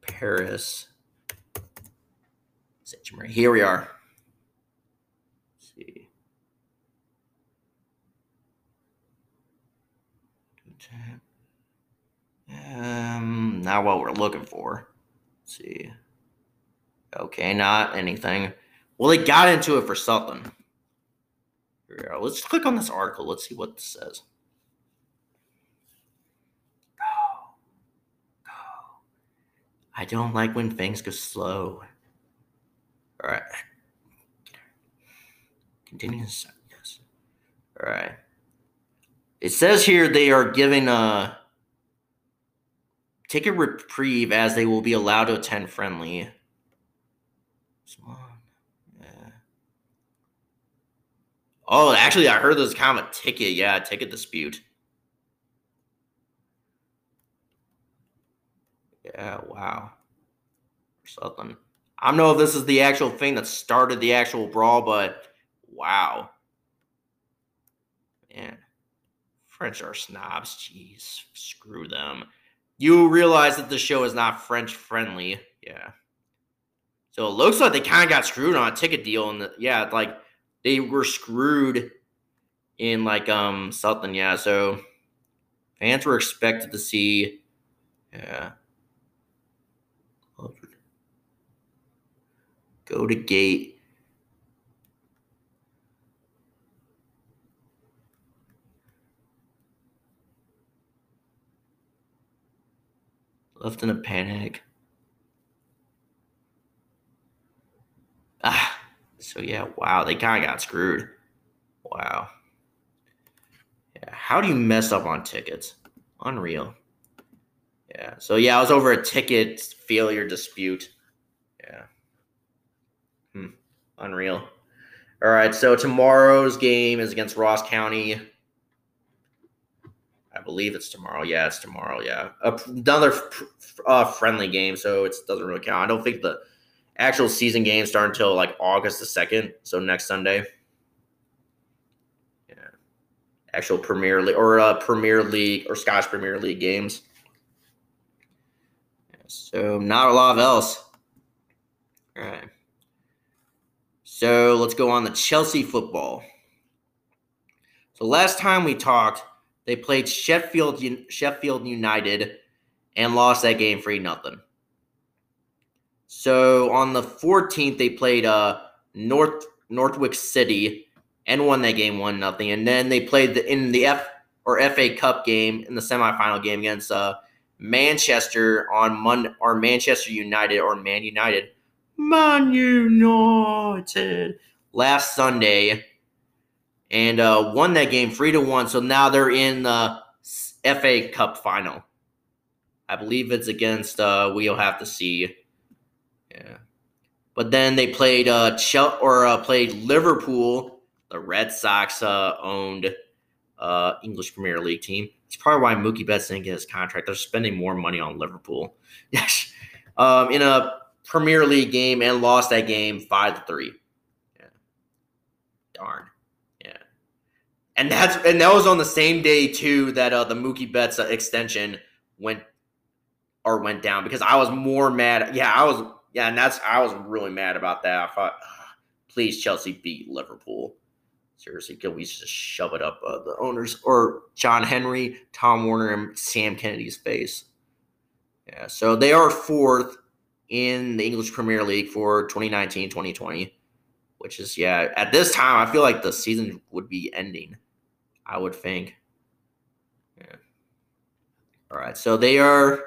Paris Saint Germain. Here we are. Let's see. Um, not what we're looking for. Let's see. Okay, not anything. Well, they got into it for something. Here we go. Let's click on this article. Let's see what this says. I don't like when things go slow. All right. Continue. Yes. All right. It says here they are giving a ticket reprieve as they will be allowed to attend friendly. Yeah. Oh, actually, I heard there's kind of a ticket. Yeah, ticket dispute. Yeah, wow. something. I don't know if this is the actual thing that started the actual brawl, but wow. Man. French are snobs. Jeez. Screw them. You realize that the show is not French friendly. Yeah. So it looks like they kind of got screwed on a ticket deal. And yeah, like they were screwed in like um something. Yeah. So fans were expected to see. Yeah. Go to gate. Left in a panic. Ah, so yeah, wow, they kind of got screwed. Wow. Yeah, how do you mess up on tickets? Unreal. Yeah. So yeah, I was over a ticket failure dispute. Yeah. Hmm. Unreal. All right. So tomorrow's game is against Ross County. I believe it's tomorrow. Yeah, it's tomorrow. Yeah, another uh, friendly game, so it doesn't really count. I don't think the actual season games start until like August the second, so next Sunday. Yeah, actual Premier League or uh, Premier League or Scottish Premier League games. So not a lot of else. All right. So let's go on the Chelsea football. So last time we talked, they played Sheffield Sheffield United and lost that game 3 nothing. So on the 14th they played uh North Northwick City and won that game 1 nothing. And then they played the, in the F or FA Cup game in the semifinal game against uh Manchester on Monday or Manchester United or Man United. Man United last Sunday and uh, won that game three to one. So now they're in the FA Cup final. I believe it's against. Uh, we'll have to see. Yeah, but then they played uh Chel- or uh, played Liverpool, the Red Sox uh, owned uh, English Premier League team. It's probably why Mookie Betts didn't get his contract. They're spending more money on Liverpool. Yes, um, in a Premier League game and lost that game five to three. Yeah, darn and that's and that was on the same day too that uh, the Mookie Betts uh, extension went or went down because I was more mad. Yeah, I was. Yeah, and that's I was really mad about that. I thought, please Chelsea beat Liverpool. Seriously, can we just shove it up uh, the owners or John Henry, Tom Werner, and Sam Kennedy's face? Yeah, so they are fourth in the English Premier League for 2019 2020, which is, yeah, at this time, I feel like the season would be ending. I would think. Yeah. All right. So they are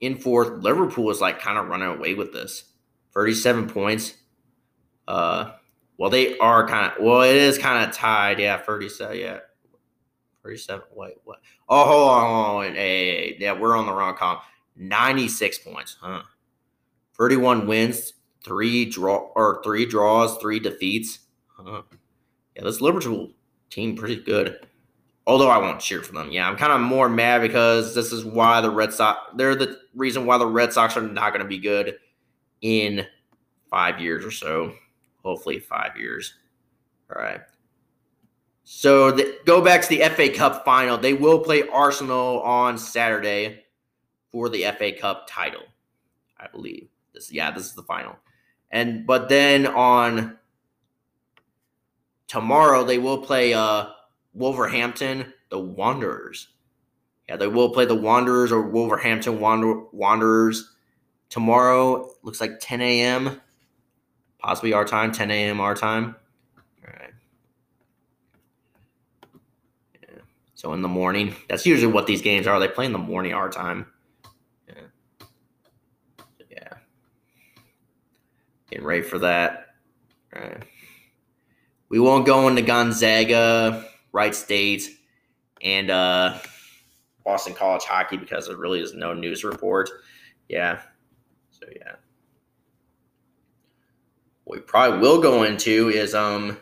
in fourth. Liverpool is like kind of running away with this. 37 points. Uh well they are kind of well it is kind of tied. Yeah, 37. Yeah. 37. Wait, what? Oh, hold on, hold on. Hey, yeah, we're on the wrong column. 96 points, huh? 31 wins, three draw or three draws, three defeats. Huh. Yeah, this Liverpool team pretty good. Although I won't cheer for them. Yeah, I'm kind of more mad because this is why the Red Sox, they're the reason why the Red Sox are not going to be good in five years or so. Hopefully, five years. All right. So the, go back to the FA Cup final. They will play Arsenal on Saturday for the FA Cup title, I believe. This, yeah, this is the final. And but then on tomorrow they will play uh, Wolverhampton, the Wanderers. Yeah, they will play the Wanderers or Wolverhampton Wander- Wanderers tomorrow. Looks like 10 a.m. Possibly our time, 10 a.m. our time. All right. Yeah. So in the morning, that's usually what these games are. They play in the morning our time. Yeah. Yeah. Getting ready for that. All right. We won't go into Gonzaga, Wright State, and uh, Boston College hockey because there really is no news report. Yeah. So yeah. What we probably will go into is um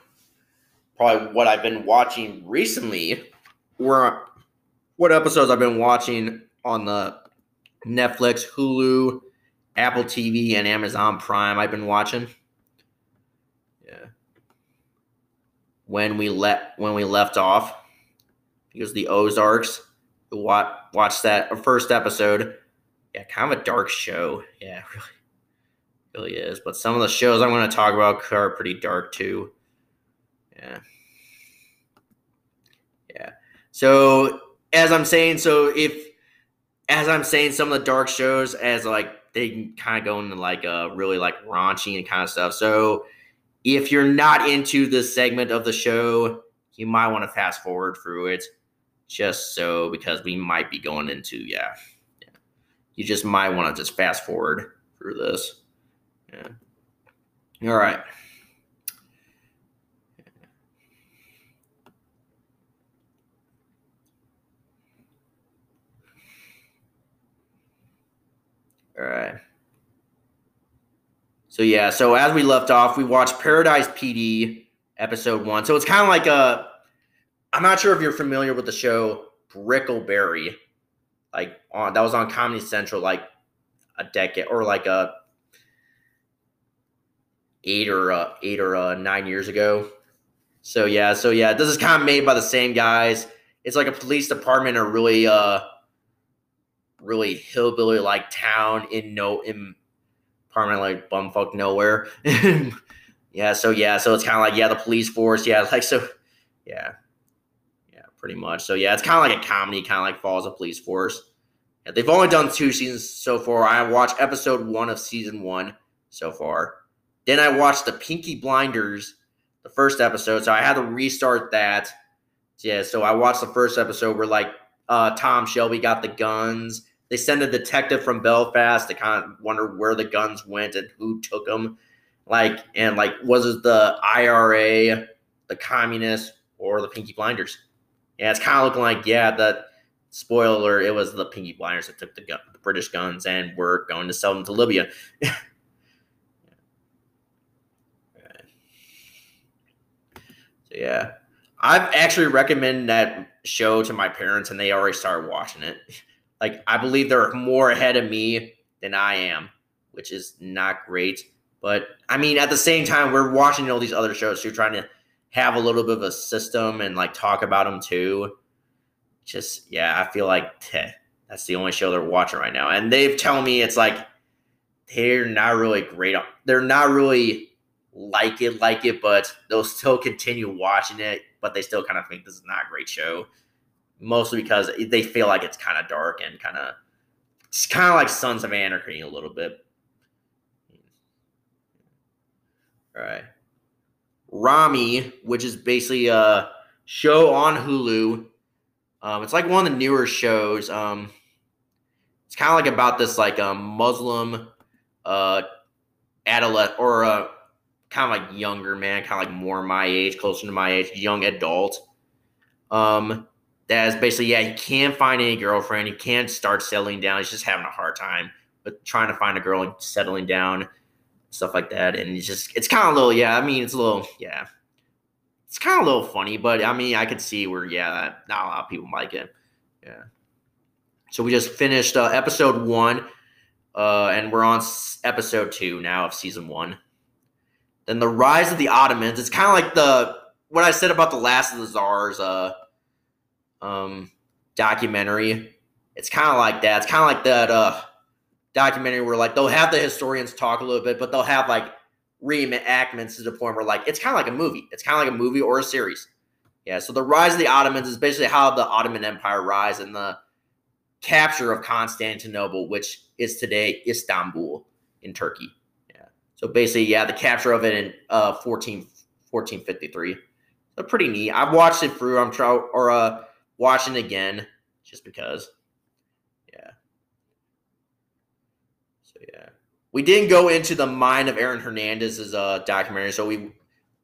probably what I've been watching recently, or what episodes I've been watching on the Netflix, Hulu, Apple TV, and Amazon Prime. I've been watching. When we let when we left off. because the Ozarks. Watch, watched that first episode. Yeah, kind of a dark show. Yeah, really, really is. But some of the shows I'm going to talk about are pretty dark too. Yeah. Yeah. So as I'm saying, so if as I'm saying, some of the dark shows as like they kind of go into like a really like raunchy and kind of stuff. So if you're not into this segment of the show, you might want to fast forward through it just so because we might be going into yeah. yeah. You just might want to just fast forward through this. Yeah. All right. All right. So yeah, so as we left off, we watched Paradise PD episode one. So it's kind of like a. I'm not sure if you're familiar with the show Brickleberry, like on that was on Comedy Central like a decade or like a eight or uh, eight or uh, nine years ago. So yeah, so yeah, this is kind of made by the same guys. It's like a police department, a really uh, really hillbilly like town in no in apartment like bumfuck nowhere. Yeah, so yeah, so it's kind of like yeah, the police force, yeah, like so, yeah, yeah, pretty much. So yeah, it's kind of like a comedy, kind of like Falls of Police Force. Yeah, they've only done two seasons so far. I watched episode one of season one so far. Then I watched the Peaky Blinders, the first episode, so I had to restart that. Yeah, so I watched the first episode where like uh, Tom Shelby got the guns. They send a detective from Belfast to kind of wonder where the guns went and who took them like and like was it the IRA, the communists, or the Peaky Blinders? Yeah, it's kind of looking like yeah, that spoiler, it was the Peaky Blinders that took the, gun, the British guns and were going to sell them to Libya. so yeah, I've actually recommended that show to my parents, and they already started watching it. Like I believe they're more ahead of me than I am, which is not great. But I mean, at the same time, we're watching all these other shows. So you're trying to have a little bit of a system and like talk about them too. Just yeah, I feel like heh, that's the only show they're watching right now, and they've telling me it's like they're not really great. They're not really like it, like it, but they'll still continue watching it. But they still kind of think this is not a great show, mostly because they feel like it's kind of dark and kind of it's kind of like Sons of Anarchy a little bit. All right. Ramy, which is basically a show on Hulu. Um, it's like one of the newer shows. Um, it's kind of like about this like a um, Muslim uh, adolescent or a kind of like younger man, kind of like more my age, closer to my age, young adult. Um, that is basically yeah, he can't find any girlfriend. He can't start settling down. He's just having a hard time, but trying to find a girl and settling down stuff like that. And it's just it's kind of a little yeah. I mean, it's a little yeah. It's kind of a little funny, but I mean, I could see where yeah, not a lot of people like it. Yeah. So we just finished uh, episode one, uh, and we're on episode two now of season one. Then the rise of the Ottomans. It's kind of like the what I said about the Last of the Czars uh, um, documentary. It's kind of like that. It's kind of like that. Uh, documentary where like they'll have the historians talk a little bit, but they'll have like reenactments to the point where like it's kind of like a movie. It's kind of like a movie or a series. Yeah. So the rise of the Ottomans is basically how the Ottoman Empire rise and the capture of Constantinople, which is today Istanbul in Turkey. Yeah. So basically, yeah, the capture of it in uh 14, 1453. So pretty neat. I've watched it through. I'm trying or uh watching again just because. yeah. So yeah. We didn't go into the mind of Aaron Hernandez's uh, documentary, so we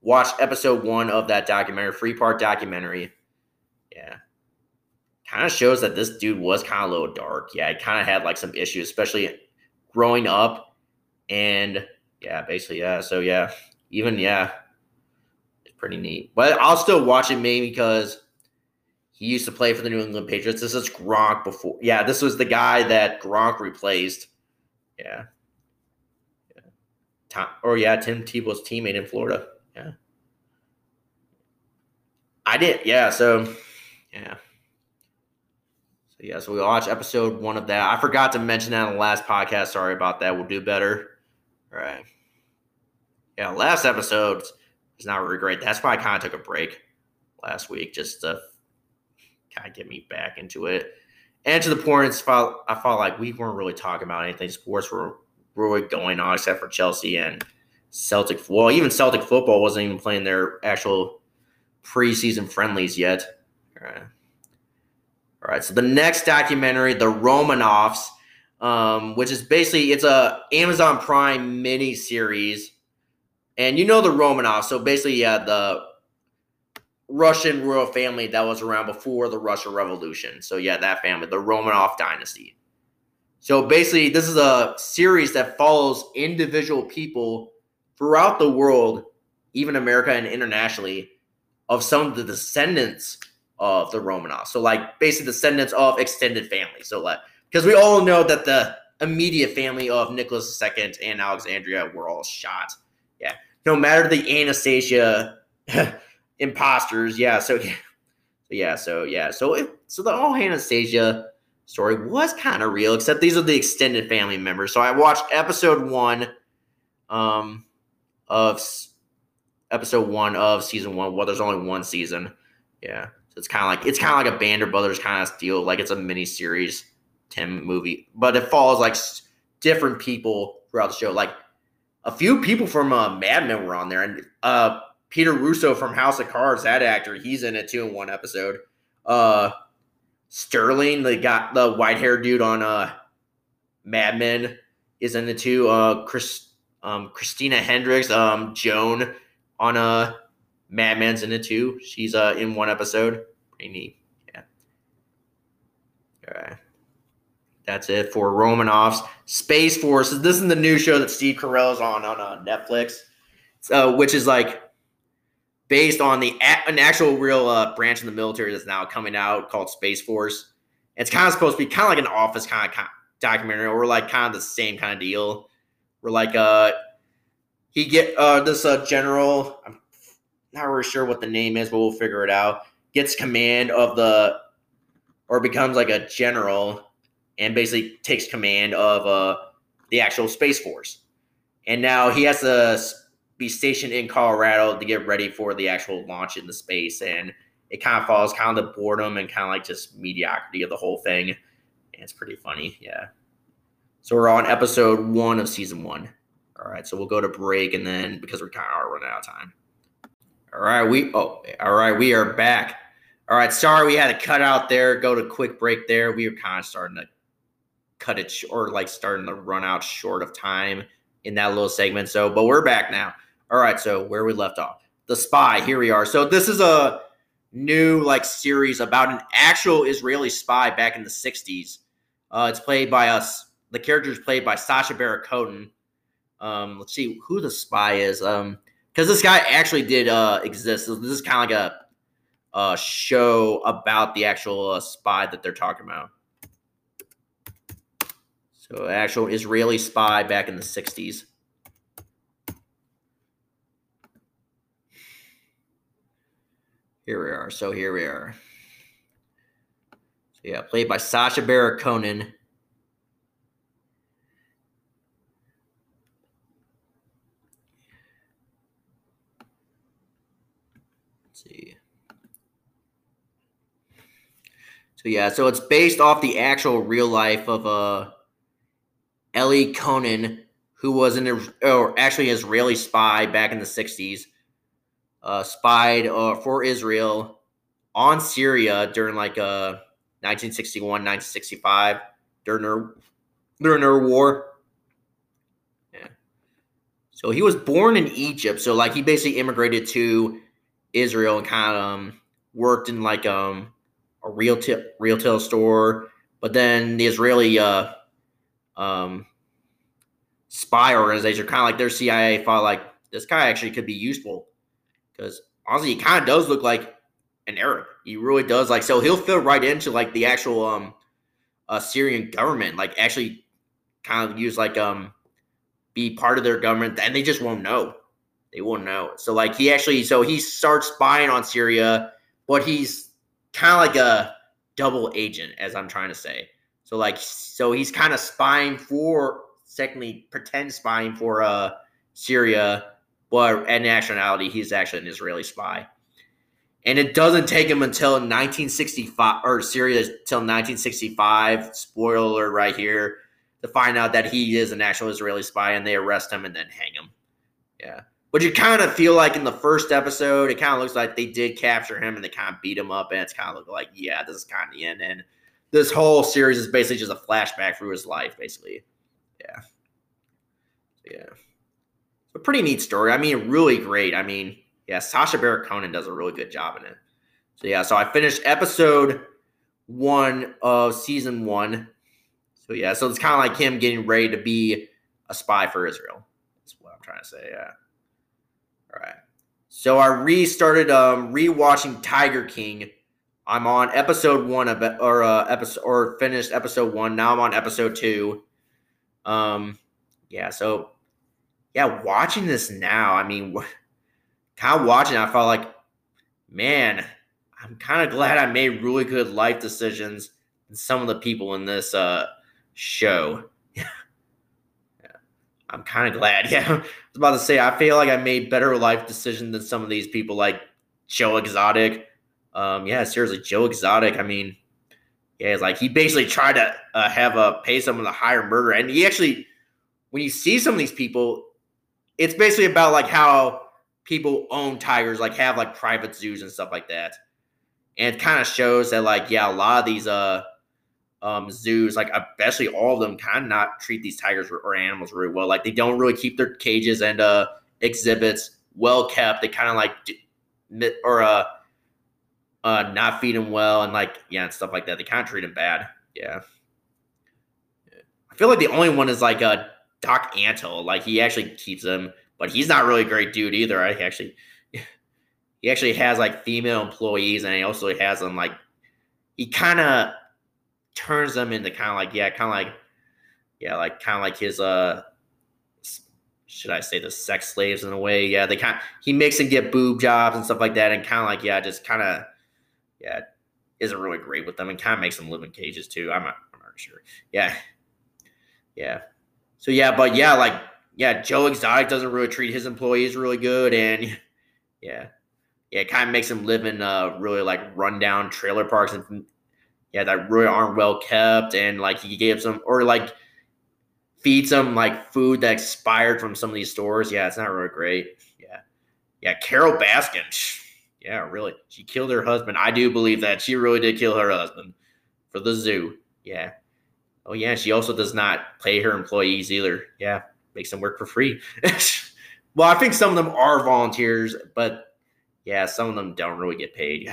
watched episode one of that documentary, three part documentary. Yeah. Kind of shows that this dude was kind of a little dark. Yeah, he kind of had like some issues, especially growing up. And yeah, basically, yeah. So yeah, even yeah, it's pretty neat. But I'll still watch it mainly because he used to play for the New England Patriots. This is Gronk before. Yeah, this was the guy that Gronk replaced yeah. Yeah. Or yeah, Tim Tebow's teammate in Florida. Yeah. I did. Yeah. So, yeah. So, yeah. So we watched episode one of that. I forgot to mention that in the last podcast. Sorry about that. We'll do better. All right. Yeah. Last episode is not really great. That's why I kind of took a break last week just to kind of get me back into it. And to the point, I felt like we weren't really talking about anything. Sports were really going on except for Chelsea and Celtic. Well, even Celtic football wasn't even playing their actual preseason friendlies yet. All right. All right. So the next documentary, The Romanoffs, um, which is basically it's a Amazon Prime mini series, and you know the Romanovs. So basically, yeah, the Russian royal family that was around before the Russian Revolution. So yeah, that family, the Romanov dynasty. So basically, this is a series that follows individual people throughout the world, even America and internationally, of some of the descendants of the Romanovs. So like basically descendants of extended family. So like because we all know that the immediate family of Nicholas II and Alexandria were all shot. Yeah. No matter the Anastasia imposters. Yeah. So yeah. So yeah. So it, so the whole Anastasia story was kind of real, except these are the extended family members. So I watched episode one um, of episode one of season one. Well, there's only one season. Yeah, so it's kind of like it's kind of like a Band of Brothers kind of deal. Like it's a mini series, Tim movie, but it follows like different people throughout the show. Like a few people from uh, Mad Men were on there, and uh, Peter Russo from House of Cards, that actor, he's in it too in one episode. Uh, Sterling, the guy, the white haired dude on uh, Mad Men, is in it too. Uh, Chris, um, Christina Hendricks, um, Joan on uh, Mad Men's in it too. She's uh in one episode. Pretty neat. Yeah. All right. That's it for Romanoffs. Space Force. This is the new show that Steve Carell is on on uh, Netflix, uh, which is like based on the an actual real uh, branch in the military that's now coming out called Space Force. It's kind of supposed to be kind of like an office kind of documentary, or like kind of the same kind of deal. Where like uh he get uh this uh general, I'm not really sure what the name is, but we'll figure it out. Gets command of the or becomes like a general and basically takes command of uh, the actual Space Force. And now he has to be stationed in Colorado to get ready for the actual launch into space. And it kind of follows kind of the boredom and kind of like just mediocrity of the whole thing. And it's pretty funny. Yeah. So we're on episode one of season one. All right. So we'll go to break and then because we're kind of running out of time. All right. We, oh, all right. We are back. All right. Sorry we had to cut out there, go to quick break there. We were kind of starting to cut it short, like starting to run out short of time in that little segment. So, but we're back now. All right, so where we left off, the spy. Here we are. So this is a new like series about an actual Israeli spy back in the '60s. Uh, it's played by us. The character is played by Sacha Baron Cohen. Um, let's see who the spy is. Um, because this guy actually did uh exist. This is kind of like a, a show about the actual uh, spy that they're talking about. So, actual Israeli spy back in the 60s. Here we are. So, here we are. So, yeah, played by Sacha Baron. See. So yeah, so it's based off the actual real life of uh Eli Cohen, who was an or actually Israeli spy back in the 60s, uh, spied uh, for Israel on Syria during like uh, 1961, 1965, during their, during their war. Yeah. So he was born in Egypt. So like he basically immigrated to Israel and kind of um, worked in like um, a retail retail store. But then the Israeli uh, um, spy organization, kind of like their CIA, thought like this guy actually could be useful because honestly, he kind of does look like an Arab. He really does. Like, so he'll fit right into like the actual um, uh, Syrian government. Like, actually, kind of use like um, be part of their government, and they just won't know. They won't know. So like he actually, so he starts spying on Syria, but he's kind of like a double agent, as I'm trying to say. So like, so he's kind of spying for, secondly, pretend spying for uh Syria, but at nationality, he's actually an Israeli spy. And it doesn't take him until 1965 or Syria until 1965. Spoiler right here to find out that he is an actual Israeli spy, and they arrest him and then hang him. Yeah. But you kind of feel like in the first episode, it kind of looks like they did capture him and they kind of beat him up, and it's kind of like, yeah, this is kind of the end. And this whole series is basically just a flashback through his life, basically. Yeah. Yeah. A pretty neat story. I mean, really great. I mean, yeah, Sacha Baron Cohen does a really good job in it. So yeah, so I finished episode one of season one. So yeah, so it's kind of like him getting ready to be a spy for Israel. That's what I'm trying to say. Yeah. All right. So I restarted um rewatching Tiger King I'm on episode one of or uh, episode or finished episode one. Now I'm on episode two. Um, yeah. So, yeah, watching this now, I mean, kind of watching, I felt like, man, I'm kind of glad I made really good life decisions. And some of the people in this uh show, yeah, I'm kind of glad. Yeah, I was about to say I feel like I made better life decisions than some of these people like Joe Exotic. Um, yeah, seriously, Joe Exotic. I mean, yeah, it's like he basically tried to uh, have a pay someone to hire murder, and he actually, when you see some of these people, it's basically about like how people own tigers, like have like private zoos and stuff like that, and it kind of shows that like yeah, a lot of these uh um, zoos, like especially all of them, kind of not treat these tigers or, or, animals really well. Like they don't really keep their cages and uh, exhibits well kept. They kind of like or uh, uh, not feed them well and like yeah and stuff like that. They kind of treat them bad. Yeah. I feel like the only one is like uh, Doc Antle. Like he actually keeps them, but he's not really a great dude either. I actually. He actually has like female employees, and he also has them like he kind of turns them into kind of like yeah, kind of like yeah, like kind of like his uh should I say the sex slaves in a way? Yeah, they kind he makes them get boob jobs and stuff like that, and kind of like yeah, just kind of yeah, isn't really great with them, and kind of makes them live in cages too. I'm not, I'm not sure. Yeah, yeah. So yeah, but yeah, like yeah, Joe Exotic doesn't really treat his employees really good, and yeah, yeah, it kind of makes them live in uh really like rundown trailer parks and yeah, that really aren't well kept, and like he gave some or like feed them like food that expired from some of these stores. Yeah, it's not really great. Yeah, yeah, Carole Baskin. Yeah, really, she killed her husband. I do believe that she really did kill her husband for the zoo. Yeah. Oh yeah, she also does not pay her employees either. Yeah, makes them work for free. well, I think some of them are volunteers, but yeah, some of them don't really get paid.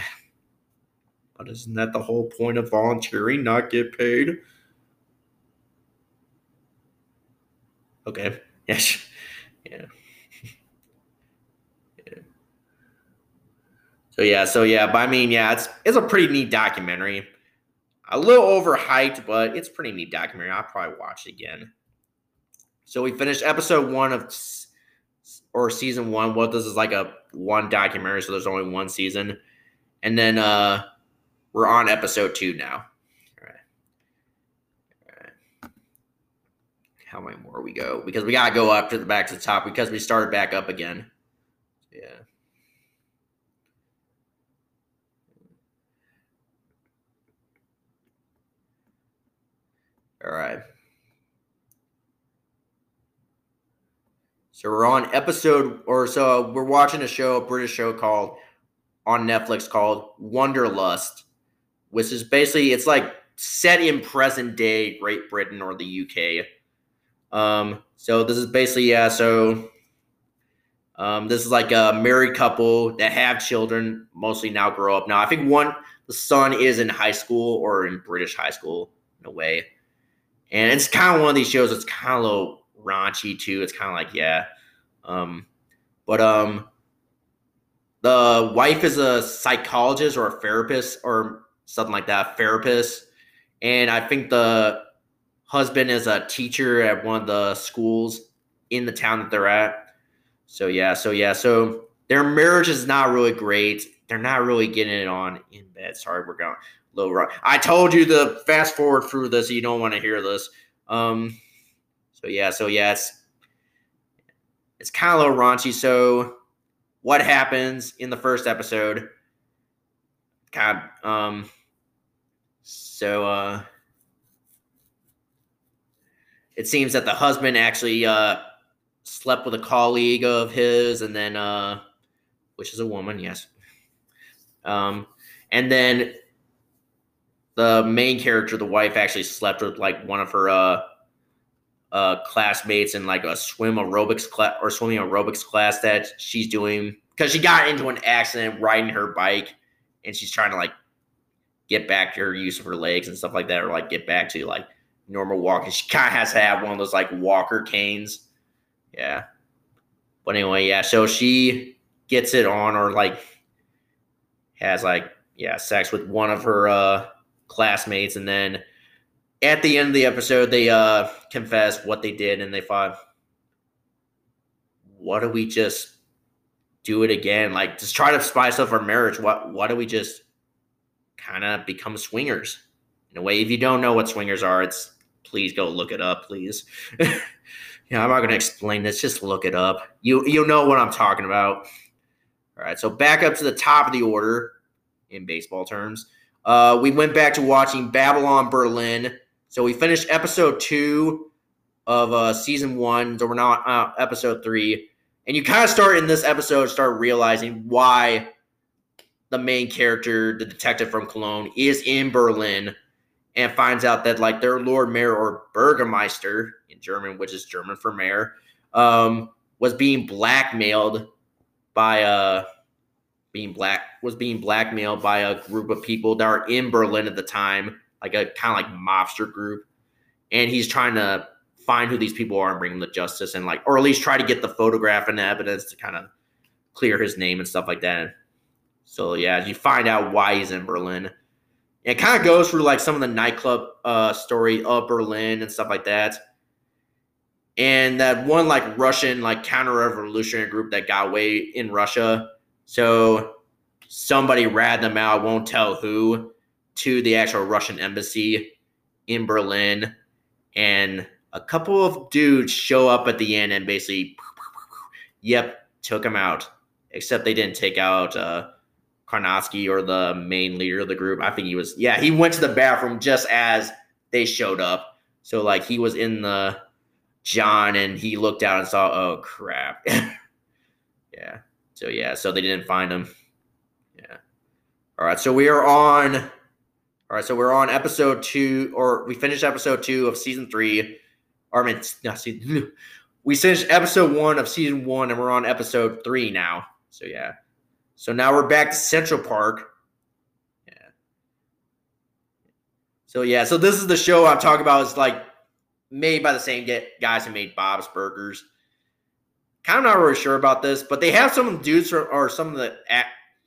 But isn't that the whole point of volunteering? Not get paid? Okay. Yes. Yeah. yeah. So yeah, so yeah, but I mean, yeah, it's it's a pretty neat documentary. A little overhyped, but it's pretty neat documentary. I'll probably watch it again. So we finished episode one of or season one. What this is like a one documentary, so there's only one season. And then uh we're on episode two now. All right. All right. How many more we go? Because we gotta go up to the back to the top because we started back up again. Yeah. All right. So we're on episode, or so we're watching a show, a British show called on Netflix called Wanderlust, which is basically it's like set in present day Great Britain or the UK. Um, so this is basically yeah. So um, this is like a married couple that have children, mostly now grow up. Now I think one the son is in high school or in British high school in a way, and it's kind of one of these shows. It's kind of a little raunchy too. It's kind of like yeah, um, but um, the wife is a psychologist or a therapist or something like that, therapist. And I think the husband is a teacher at one of the schools in the town that they're at. So yeah, so yeah, so their marriage is not really great. They're not really getting it on in bed. Sorry, we're going little wrong. I told you to fast forward through this. You don't want to hear this. Um. So yeah, so yeah, it's it's kind of a little raunchy. So what happens in the first episode? God, um, so uh, it seems that the husband actually uh, slept with a colleague of his, and then uh, which is a woman, yes. Um, and then the main character, the wife, actually slept with like one of her uh, uh, classmates in like a swim aerobics class or swimming aerobics class that she's doing because she got into an accident riding her bike and she's trying to like get back to her use of her legs and stuff like that, or like get back to like normal walking. She kind of has to have one of those like walker canes. Yeah. But anyway, yeah. So she gets it on, or like has like yeah sex with one of her uh classmates, and then at the end of the episode, they uh confess what they did, and they thought, "What do we just do it again? Like just try to spice up our marriage? What? Why do we just?" kind of become swingers in a way. If you don't know what swingers are, it's please go look it up, please. yeah, I'm not gonna explain this. Just look it up. You you know what I'm talking about. All right, so back up to the top of the order in baseball terms. Uh, we went back to watching Babylon Berlin. So we finished episode two of uh, season one. So we're now on uh, episode three. And you kind of start in this episode, start realizing why the main character, the detective from Cologne, is in Berlin and finds out that like their Lord Mayor or Burgermeister in German, which is German for mayor, um, was being blackmailed by uh being black was being blackmailed by a group of people that are in Berlin at the time, like a kind of like mobster group, and he's trying to find who these people are and bring them to justice, and like or at least try to get the photograph and the evidence to kind of clear his name and stuff like that. So yeah, you find out why he's in Berlin. It kind of goes through like some of the nightclub uh, story of Berlin and stuff like that. And that one like Russian like counter revolutionary group that got away in Russia. So somebody rat them out, won't tell who, to the actual Russian embassy in Berlin. And a couple of dudes show up at the end and basically, yep, took them out. Except they didn't take out uh, or the main leader of the group. I think he was, yeah, he went to the bathroom just as they showed up. So, like, he was in the John and he looked out and saw, oh, crap. yeah. So, yeah, so they didn't find him. Yeah. All right. So we are on, all right. So we're on episode two, or we finished episode two of season three. Or, I mean, not season, we finished episode one of season one and we're on episode three now. So, yeah. So now we're back to Central Park. Yeah. So yeah, so this is the show I'm talking about. It's like made by the same guys who made Bob's Burgers. Kind of not really sure about this, but they have some dudes from, or some of the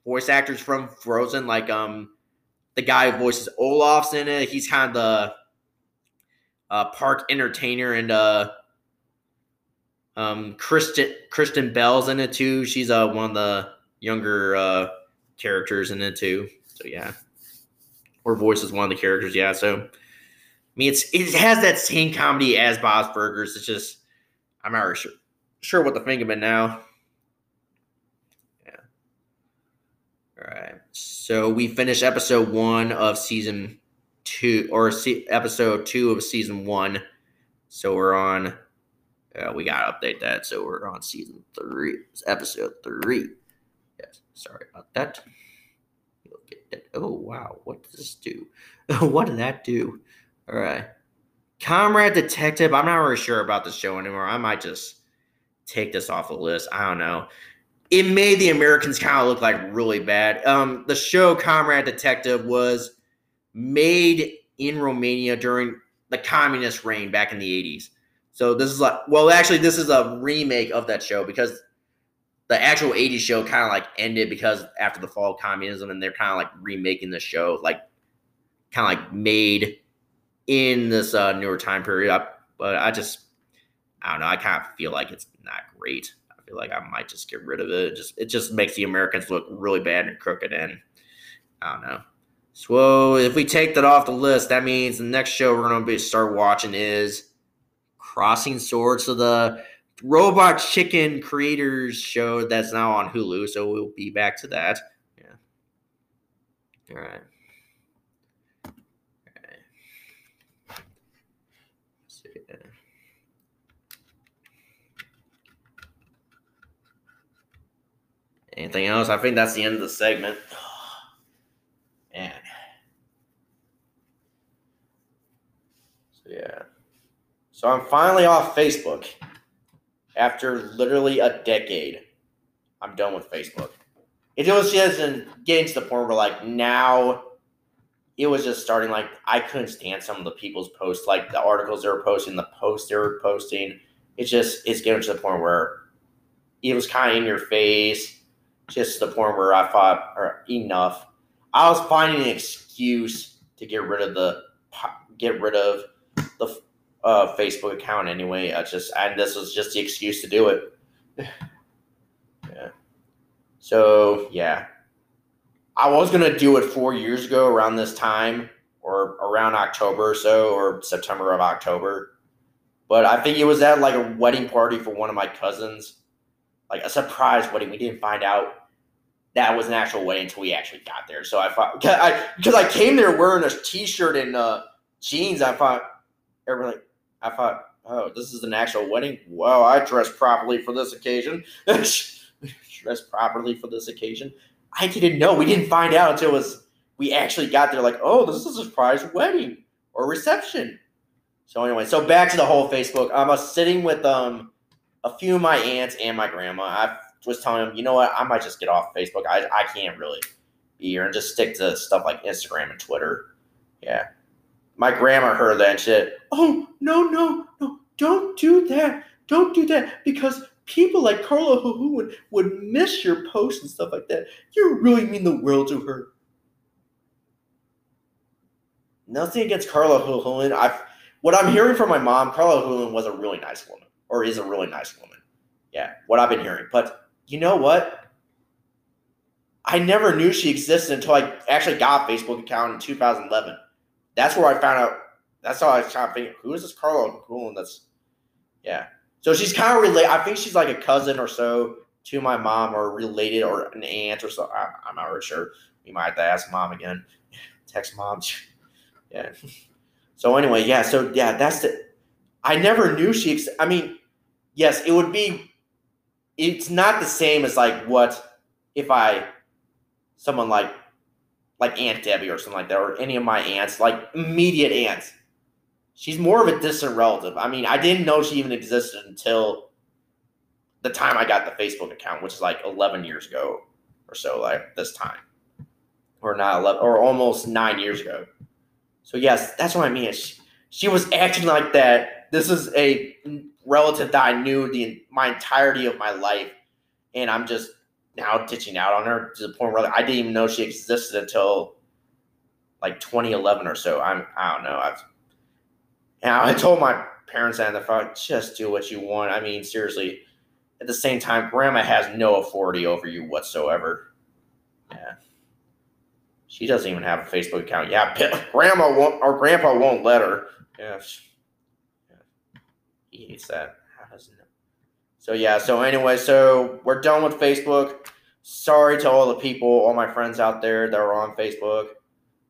voice actors from Frozen, like um the guy who voices Olaf's in it. He's kind of the uh, park entertainer, and uh um Kristen Kristen Bell's in it too. She's uh one of the younger uh, characters in it too. So yeah, or voices one of the characters. Yeah, so I mean, it's it has that same comedy as Bob's Burgers. It's just I'm not really sure sure what to think of it now. Yeah. All right. So we finished episode one of season two, or see, episode two of season one. So we're on. Uh, we gotta update that. So we're on season three, episode three. Yes, sorry about that. Oh, wow. What does this do? what did that do? All right. Comrade Detective. I'm not really sure about the show anymore. I might just take this off the list. I don't know. It made the Americans kind of look like really bad. Um, the show Comrade Detective was made in Romania during the communist reign back in the 80s. So this is like, well, actually, this is a remake of that show because the actual 80s show kind of like ended because after the fall of communism and they're kind of like remaking the show like kind of like made in this uh, newer time period I, but i just i don't know i kind of feel like it's not great i feel like i might just get rid of it. it just it just makes the americans look really bad and crooked and i don't know so if we take that off the list that means the next show we're going to be start watching is crossing swords so the Robot Chicken creators show that's now on Hulu, so we'll be back to that. Yeah. All right. Anything else? I think that's the end of the segment. Man. So yeah. So I'm finally off Facebook after literally a decade, I'm done with Facebook. It was just getting to the point where like now it was just starting like I couldn't stand some of the people's posts, like the articles they were posting, the posts they were posting. It's just it's getting to the point where it was kind of in your face, just to the point where I thought, or enough. I was finding an excuse to get rid of the get rid of the uh, Facebook account anyway. I just and this was just the excuse to do it. yeah. So yeah, I was gonna do it four years ago around this time or around October or so, or September of October. But I think it was at like a wedding party for one of my cousins, like a surprise wedding. We didn't find out that was an actual wedding until we actually got there. So I thought, because I, I came there wearing a t-shirt and uh, jeans, I thought, everybody, I thought, oh, this is an actual wedding. Well, I dressed properly for this occasion. dressed properly for this occasion. I didn't know. We didn't find out until it was we actually got there. Like, oh, this is a surprise wedding or reception. So anyway, so back to the whole Facebook. I was sitting with um a few of my aunts and my grandma. I was telling them, you know what, I might just get off Facebook. I, I can't really be here and just stick to stuff like Instagram and Twitter. Yeah. My grandma heard that and said, Oh, no, no, no, don't do that. Don't do that because people like Carla Huhu would, would miss your posts and stuff like that. You really mean the world to her. Nothing against Carla Huhu. I've what I'm hearing from my mom, Carla Huhu was a really nice woman, or is a really nice woman. Yeah, what I've been hearing. But you know what? I never knew she existed until I actually got a Facebook account in 2011. That's where I found out. That's how I was trying to figure who is this Carla Huhu? That's yeah. So she's kind of related. I think she's like a cousin or so to my mom, or related, or an aunt or so. I, I'm not really sure. We might have to ask mom again. Text mom. Yeah. So anyway, yeah. So yeah, that's the. I never knew she. Ex- I mean, yes, it would be. It's not the same as like what if I, someone like, like Aunt Debbie or something like that, or any of my aunts, like immediate aunts. She's more of a distant relative. I mean, I didn't know she even existed until the time I got the Facebook account, which is like 11 years ago or so, like this time, or not 11, or almost nine years ago. So yes, that's what I mean. She, she was acting like that. This is a relative that I knew the my entirety of my life, and I'm just now ditching out on her to the point where I didn't even know she existed until like 2011 or so. I'm I don't know. I've I told my parents that if I just do what you want. I mean, seriously. At the same time, grandma has no authority over you whatsoever. Yeah. She doesn't even have a Facebook account. Yeah, grandma won't or grandpa won't let her. Yeah. Hates that. So yeah. So anyway, so we're done with Facebook. Sorry to all the people, all my friends out there that are on Facebook.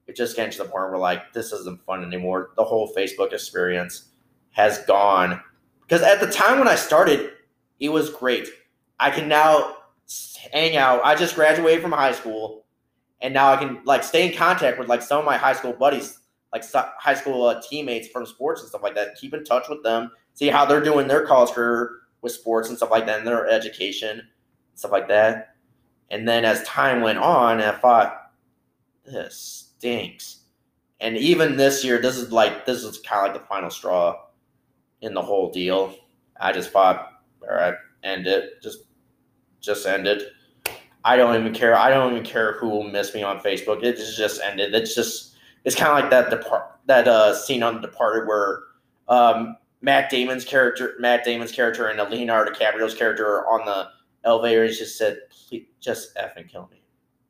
It just getting to the point where like this isn't fun anymore. The whole Facebook experience has gone because at the time when I started, it was great. I can now hang out. I just graduated from high school and now I can like stay in contact with like some of my high school buddies, like high school uh, teammates from sports and stuff like that. Keep in touch with them, see how they're doing their career with sports and stuff like that, and their education, stuff like that. And then as time went on, I thought, this stinks. And even this year, this is like this is kind of like the final straw in the whole deal. I just thought, all right, end it. Just just end it. I don't even care. I don't even care who will miss me on Facebook. It just just ended. It's just it's kind of like that depart that uh, scene on Departed where um, Matt Damon's character, Matt Damon's character, and Leonardo DiCaprio's character on the elevator. Just said, "Please, just effing kill me,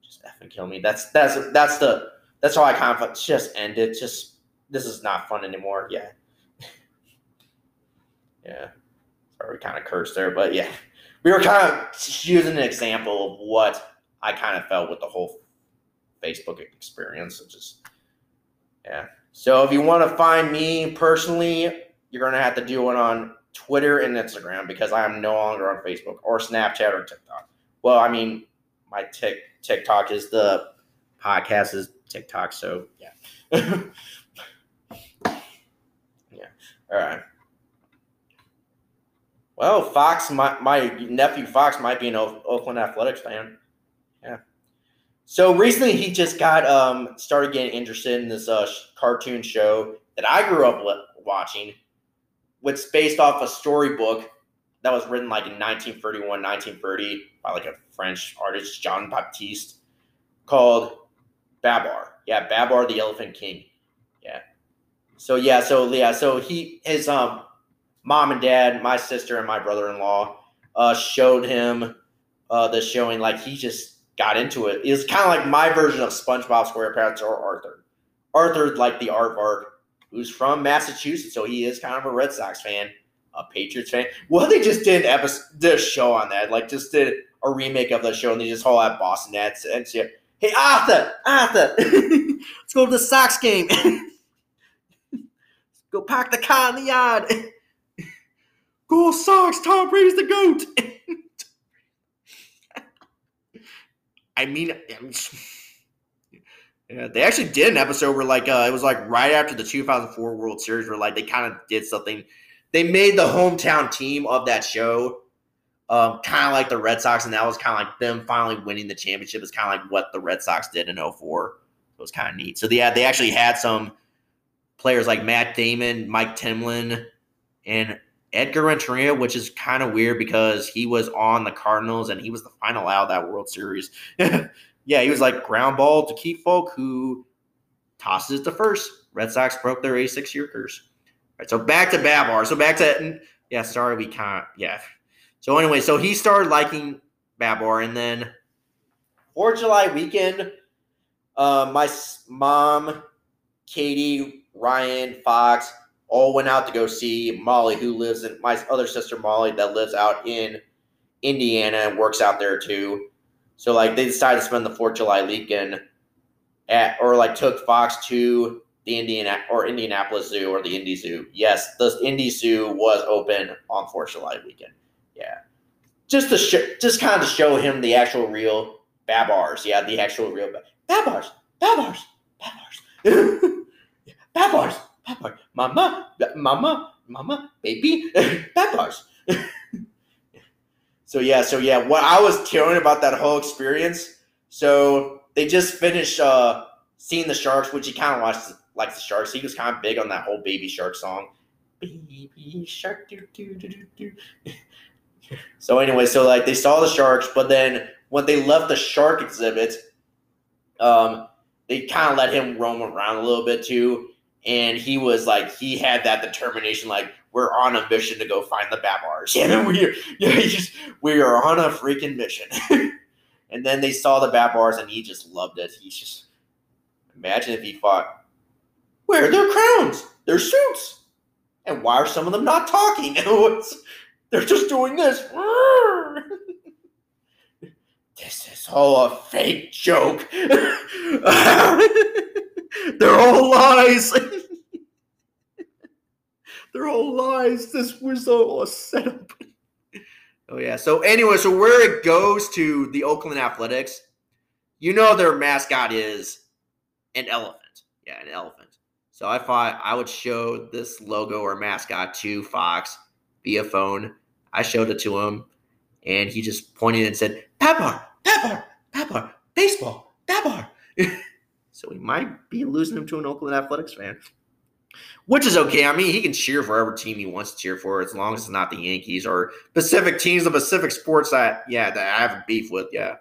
just effing kill me." That's that's that's the that's how I kind of just end it. Just this is not fun anymore. Yeah, yeah. Sorry, we kind of cursed there, but yeah we were kind of using an example of what I kind of felt with the whole Facebook experience. It's just, yeah. So if you want to find me personally, you're going to have to do it on Twitter and Instagram because I am no longer on Facebook or Snapchat or TikTok. Well, I mean, my tick TikTok is the podcast is TikTok, so yeah. yeah. All right. Well, Fox, my, my nephew Fox might be an Oakland Athletics fan. Yeah. So recently, he just got um started getting interested in this uh, cartoon show that I grew up watching, is based off a storybook that was written like in 1931, 1930 by like a French artist, Jean Baptiste, called Babar. Yeah, Babar the Elephant King. Yeah. So yeah, so yeah, so he his um mom and dad, my sister and my brother in law uh, showed him uh, the showing. Like he just got into it. It was kind of like my version of SpongeBob SquarePants or Arthur. Arthur, like the aardvark, who's from Massachusetts, so he is kind of a Red Sox fan, a Patriots fan. Well, they just did episode, a show on that, like just did a remake of the show, and they just all have Boston Nets and say, "Hey Arthur, Arthur, let's go to the Sox game. go park the car in the yard. go Sox! Tom Brady's the goat." I mean, I mean yeah, they actually did an episode where like uh, it was like right after the 2004 World Series where like they kind of did something. They made the hometown team of that show um, kind of like the Red Sox, and that was kind of like them finally winning the championship. Is kind of like what the Red Sox did in 04. It was kind of neat. So they had, they actually had some players like Matt Damon, Mike Timlin, and Edgar Renteria, which is kind of weird because he was on the Cardinals and he was the final out of that World Series. yeah, he was like ground ball to Keith Foulke, who tosses it to first. Red Sox broke their A6 year curse. All right, so back to Babar. So back to yeah, sorry, we can't. Yeah. So anyway, so he started liking Babar, and then for July weekend, uh, my mom, Katie, Ryan, Fox, all went out to go see Molly, who lives in my other sister Molly that lives out in Indiana and works out there too. So like they decided to spend the Fourth of July weekend at or like took Fox to the Indiana or Indianapolis Zoo or the Indy Zoo. Yes, the Indy Zoo was open on Fourth of July weekend. Yeah, just to show, just kind of show him the actual real Babars. Yeah, the actual real Babars, Babars, Babars, Babars. Babars. Mama, mama, mama, baby, peppers. so yeah, so yeah, what I was caring about that whole experience. So they just finished uh seeing the sharks, which he kind of watched like the sharks. He was kind of big on that whole baby shark song. Baby shark, so anyway, so like they saw the sharks, but then when they left the shark exhibit, um, they kind of let him roam around a little bit too and he was like he had that determination like we're on a mission to go find the Babars. Yeah, we yeah, just we are on a freaking mission. and then they saw the Babars and he just loved it. He just imagine if he fought. Where are their crowns? Their suits. And why are some of them not talking? Oh, they're just doing this. this is all a fake joke. They're all lies. They're all lies. This was all a setup. Oh yeah. So anyway, so where it goes to the Oakland Athletics, you know their mascot is an elephant. Yeah, an elephant. So I thought I would show this logo or mascot to Fox via phone. I showed it to him, and he just pointed and said, "Babar, Babar, Babar, baseball, Babar." So we might be losing him to an Oakland Athletics fan. Which is okay. I mean, he can cheer for every team he wants to cheer for as long as it's not the Yankees or Pacific teams, the Pacific sports that, yeah, that I have a beef with. Yeah.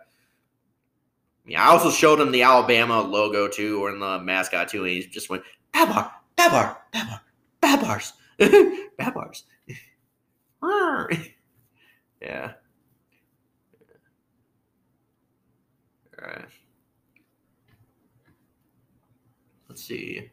Yeah, I also showed him the Alabama logo too, or in the mascot too, and he just went, Babar, Babar, Babar, Babars, Babars. yeah. All right. Let's see.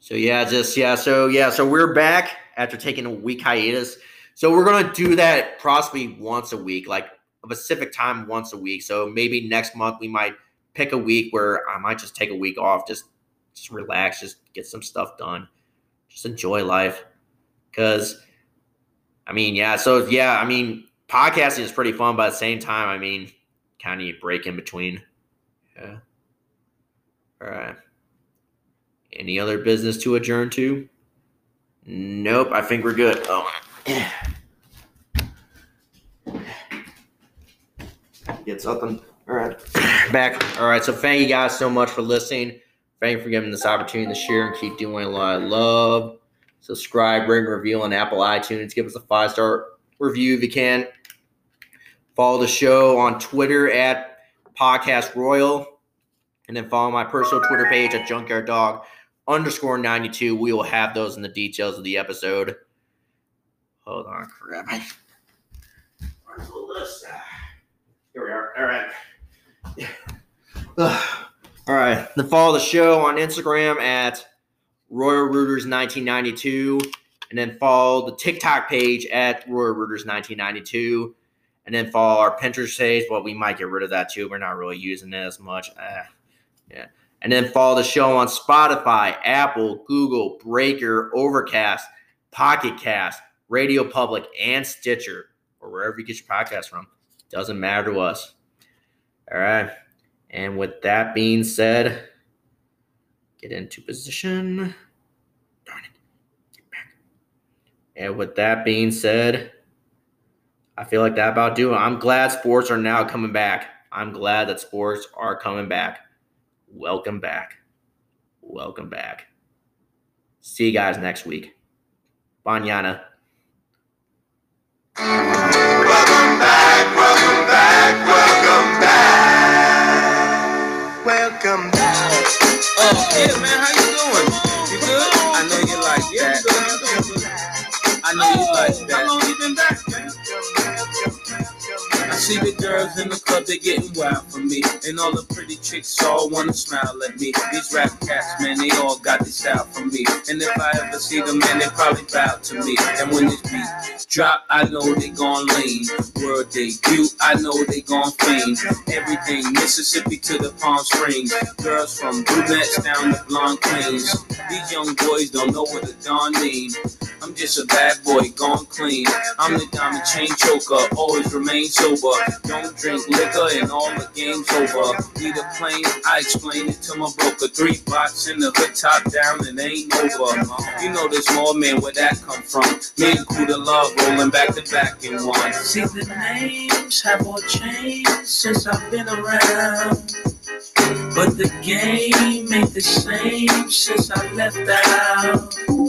So yeah, just yeah, so yeah, so we're back after taking a week hiatus. So we're gonna do that possibly once a week, like a specific time once a week. So maybe next month we might pick a week where I might just take a week off, just just relax, just get some stuff done, just enjoy life. Cause I mean, yeah, so yeah, I mean, podcasting is pretty fun, but at the same time, I mean, kind of need a break in between. Yeah. All right. Any other business to adjourn to? Nope, I think we're good. Oh, yeah. Get something. All right, back. All right, so thank you guys so much for listening. Thank you for giving this opportunity to share and keep doing what I love. Subscribe, ring, review on Apple iTunes. Give us a five star review if you can. Follow the show on Twitter at Podcast Royal. And then follow my personal Twitter page at Junkyard Dog underscore 92. We will have those in the details of the episode. Hold on, crap. Where's the list? Here we are. All right. Yeah. all right. Then follow the show on Instagram at Royal Rooters 1992. And then follow the TikTok page at Royal Rooters 1992. And then follow our Pinterest page. Well, we might get rid of that too. We're not really using it as much. Uh, yeah. And then follow the show on Spotify, Apple, Google, Breaker, Overcast, Pocket Cast, Radio Public, and Stitcher, or wherever you get your podcast from. Doesn't matter to us. All right. And with that being said, get into position. Darn it. Get back. And with that being said, I feel like that about do. I'm glad sports are now coming back. I'm glad that sports are coming back. Welcome back. Welcome back. See you guys next week. Banyana. Welcome back, welcome back, welcome back. Welcome back. Oh, yeah, man, how you doing? You good? I know you like that. I know you like oh, that. See the girls in the club, they getting wild for me. And all the pretty chicks all wanna smile at me. These rap cats, man, they all got this style from me. And if I ever see them, man, they probably bow to me. And when this beat drop, I know they gon' lean. World debut, I know they gon' fame. Everything Mississippi to the Palm Springs. Girls from brunettes down to blonde queens. These young boys don't know what a dawn mean. I'm just a bad boy gone clean. I'm the diamond chain choker, always remain sober. Don't drink liquor and all the game's over. Need a plane, I explain it to my broker. Three box in the hood, top down, and ain't over. You know there's more man where that come from. Me and Kuda Love rolling back to back in one. See the names have all changed since I've been around. But the game ain't the same since I left out. Ooh,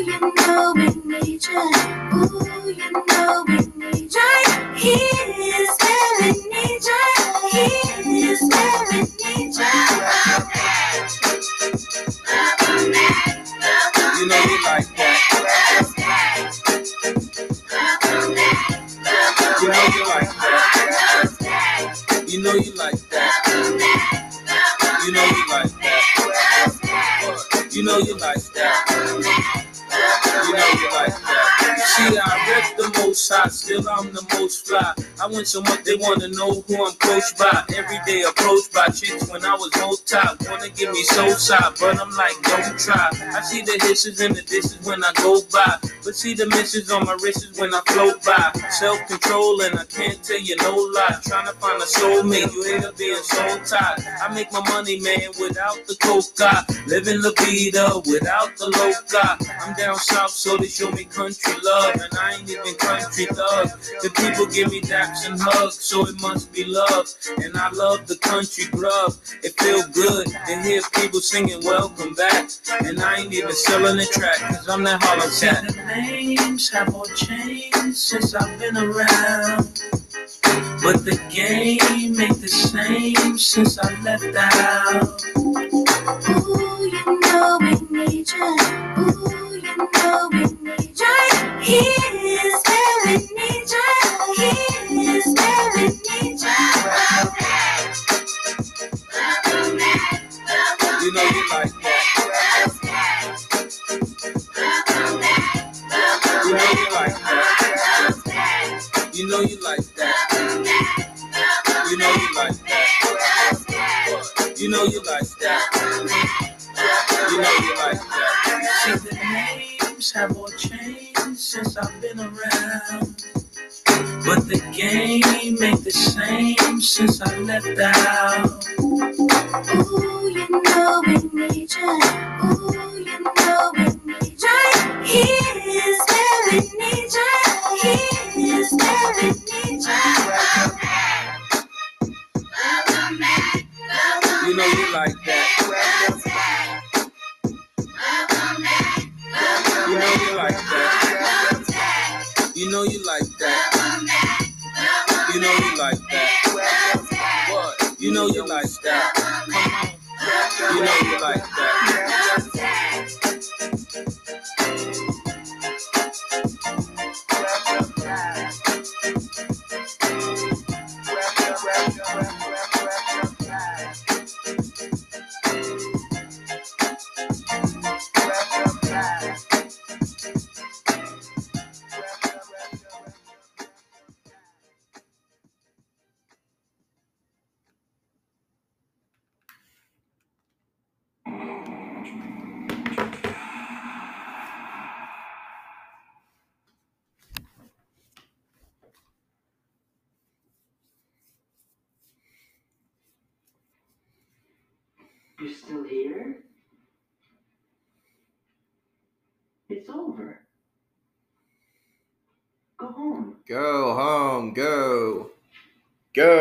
you know we need you. Ooh, you know we need you. Know you like that. You know you like that. You know you like that. You know you like that. See, I rep the most hot, still I'm the most fly. I went so much they wanna know who I'm coached by. Every day approached by chicks when I was old top. Wanna give me so side, but I'm like, don't try. I see the hisses and the dishes when I go by. But see the misses on my wrists when I float by. Self control and I can't tell you no lie. Trying to find a soulmate, you end up being so tired. I make my money, man, without the coca. Living la vida without the loca. I'm down south, so they show me country love. And I ain't even country thug. The people give me daps and hugs, so it must be love. And I love the country grub. It feel good to hear people singing welcome back. And I ain't even selling the track, cause I'm that hollow cat. The names have all changed since I've been around. But the game ain't the same since I left out. Ooh, you know we need you. Ooh, you know, you like game ain't the same since I left out. Ooh, you know we need you. Ooh, you know we need you. Here's where You know you like that. Go home. Go. Go.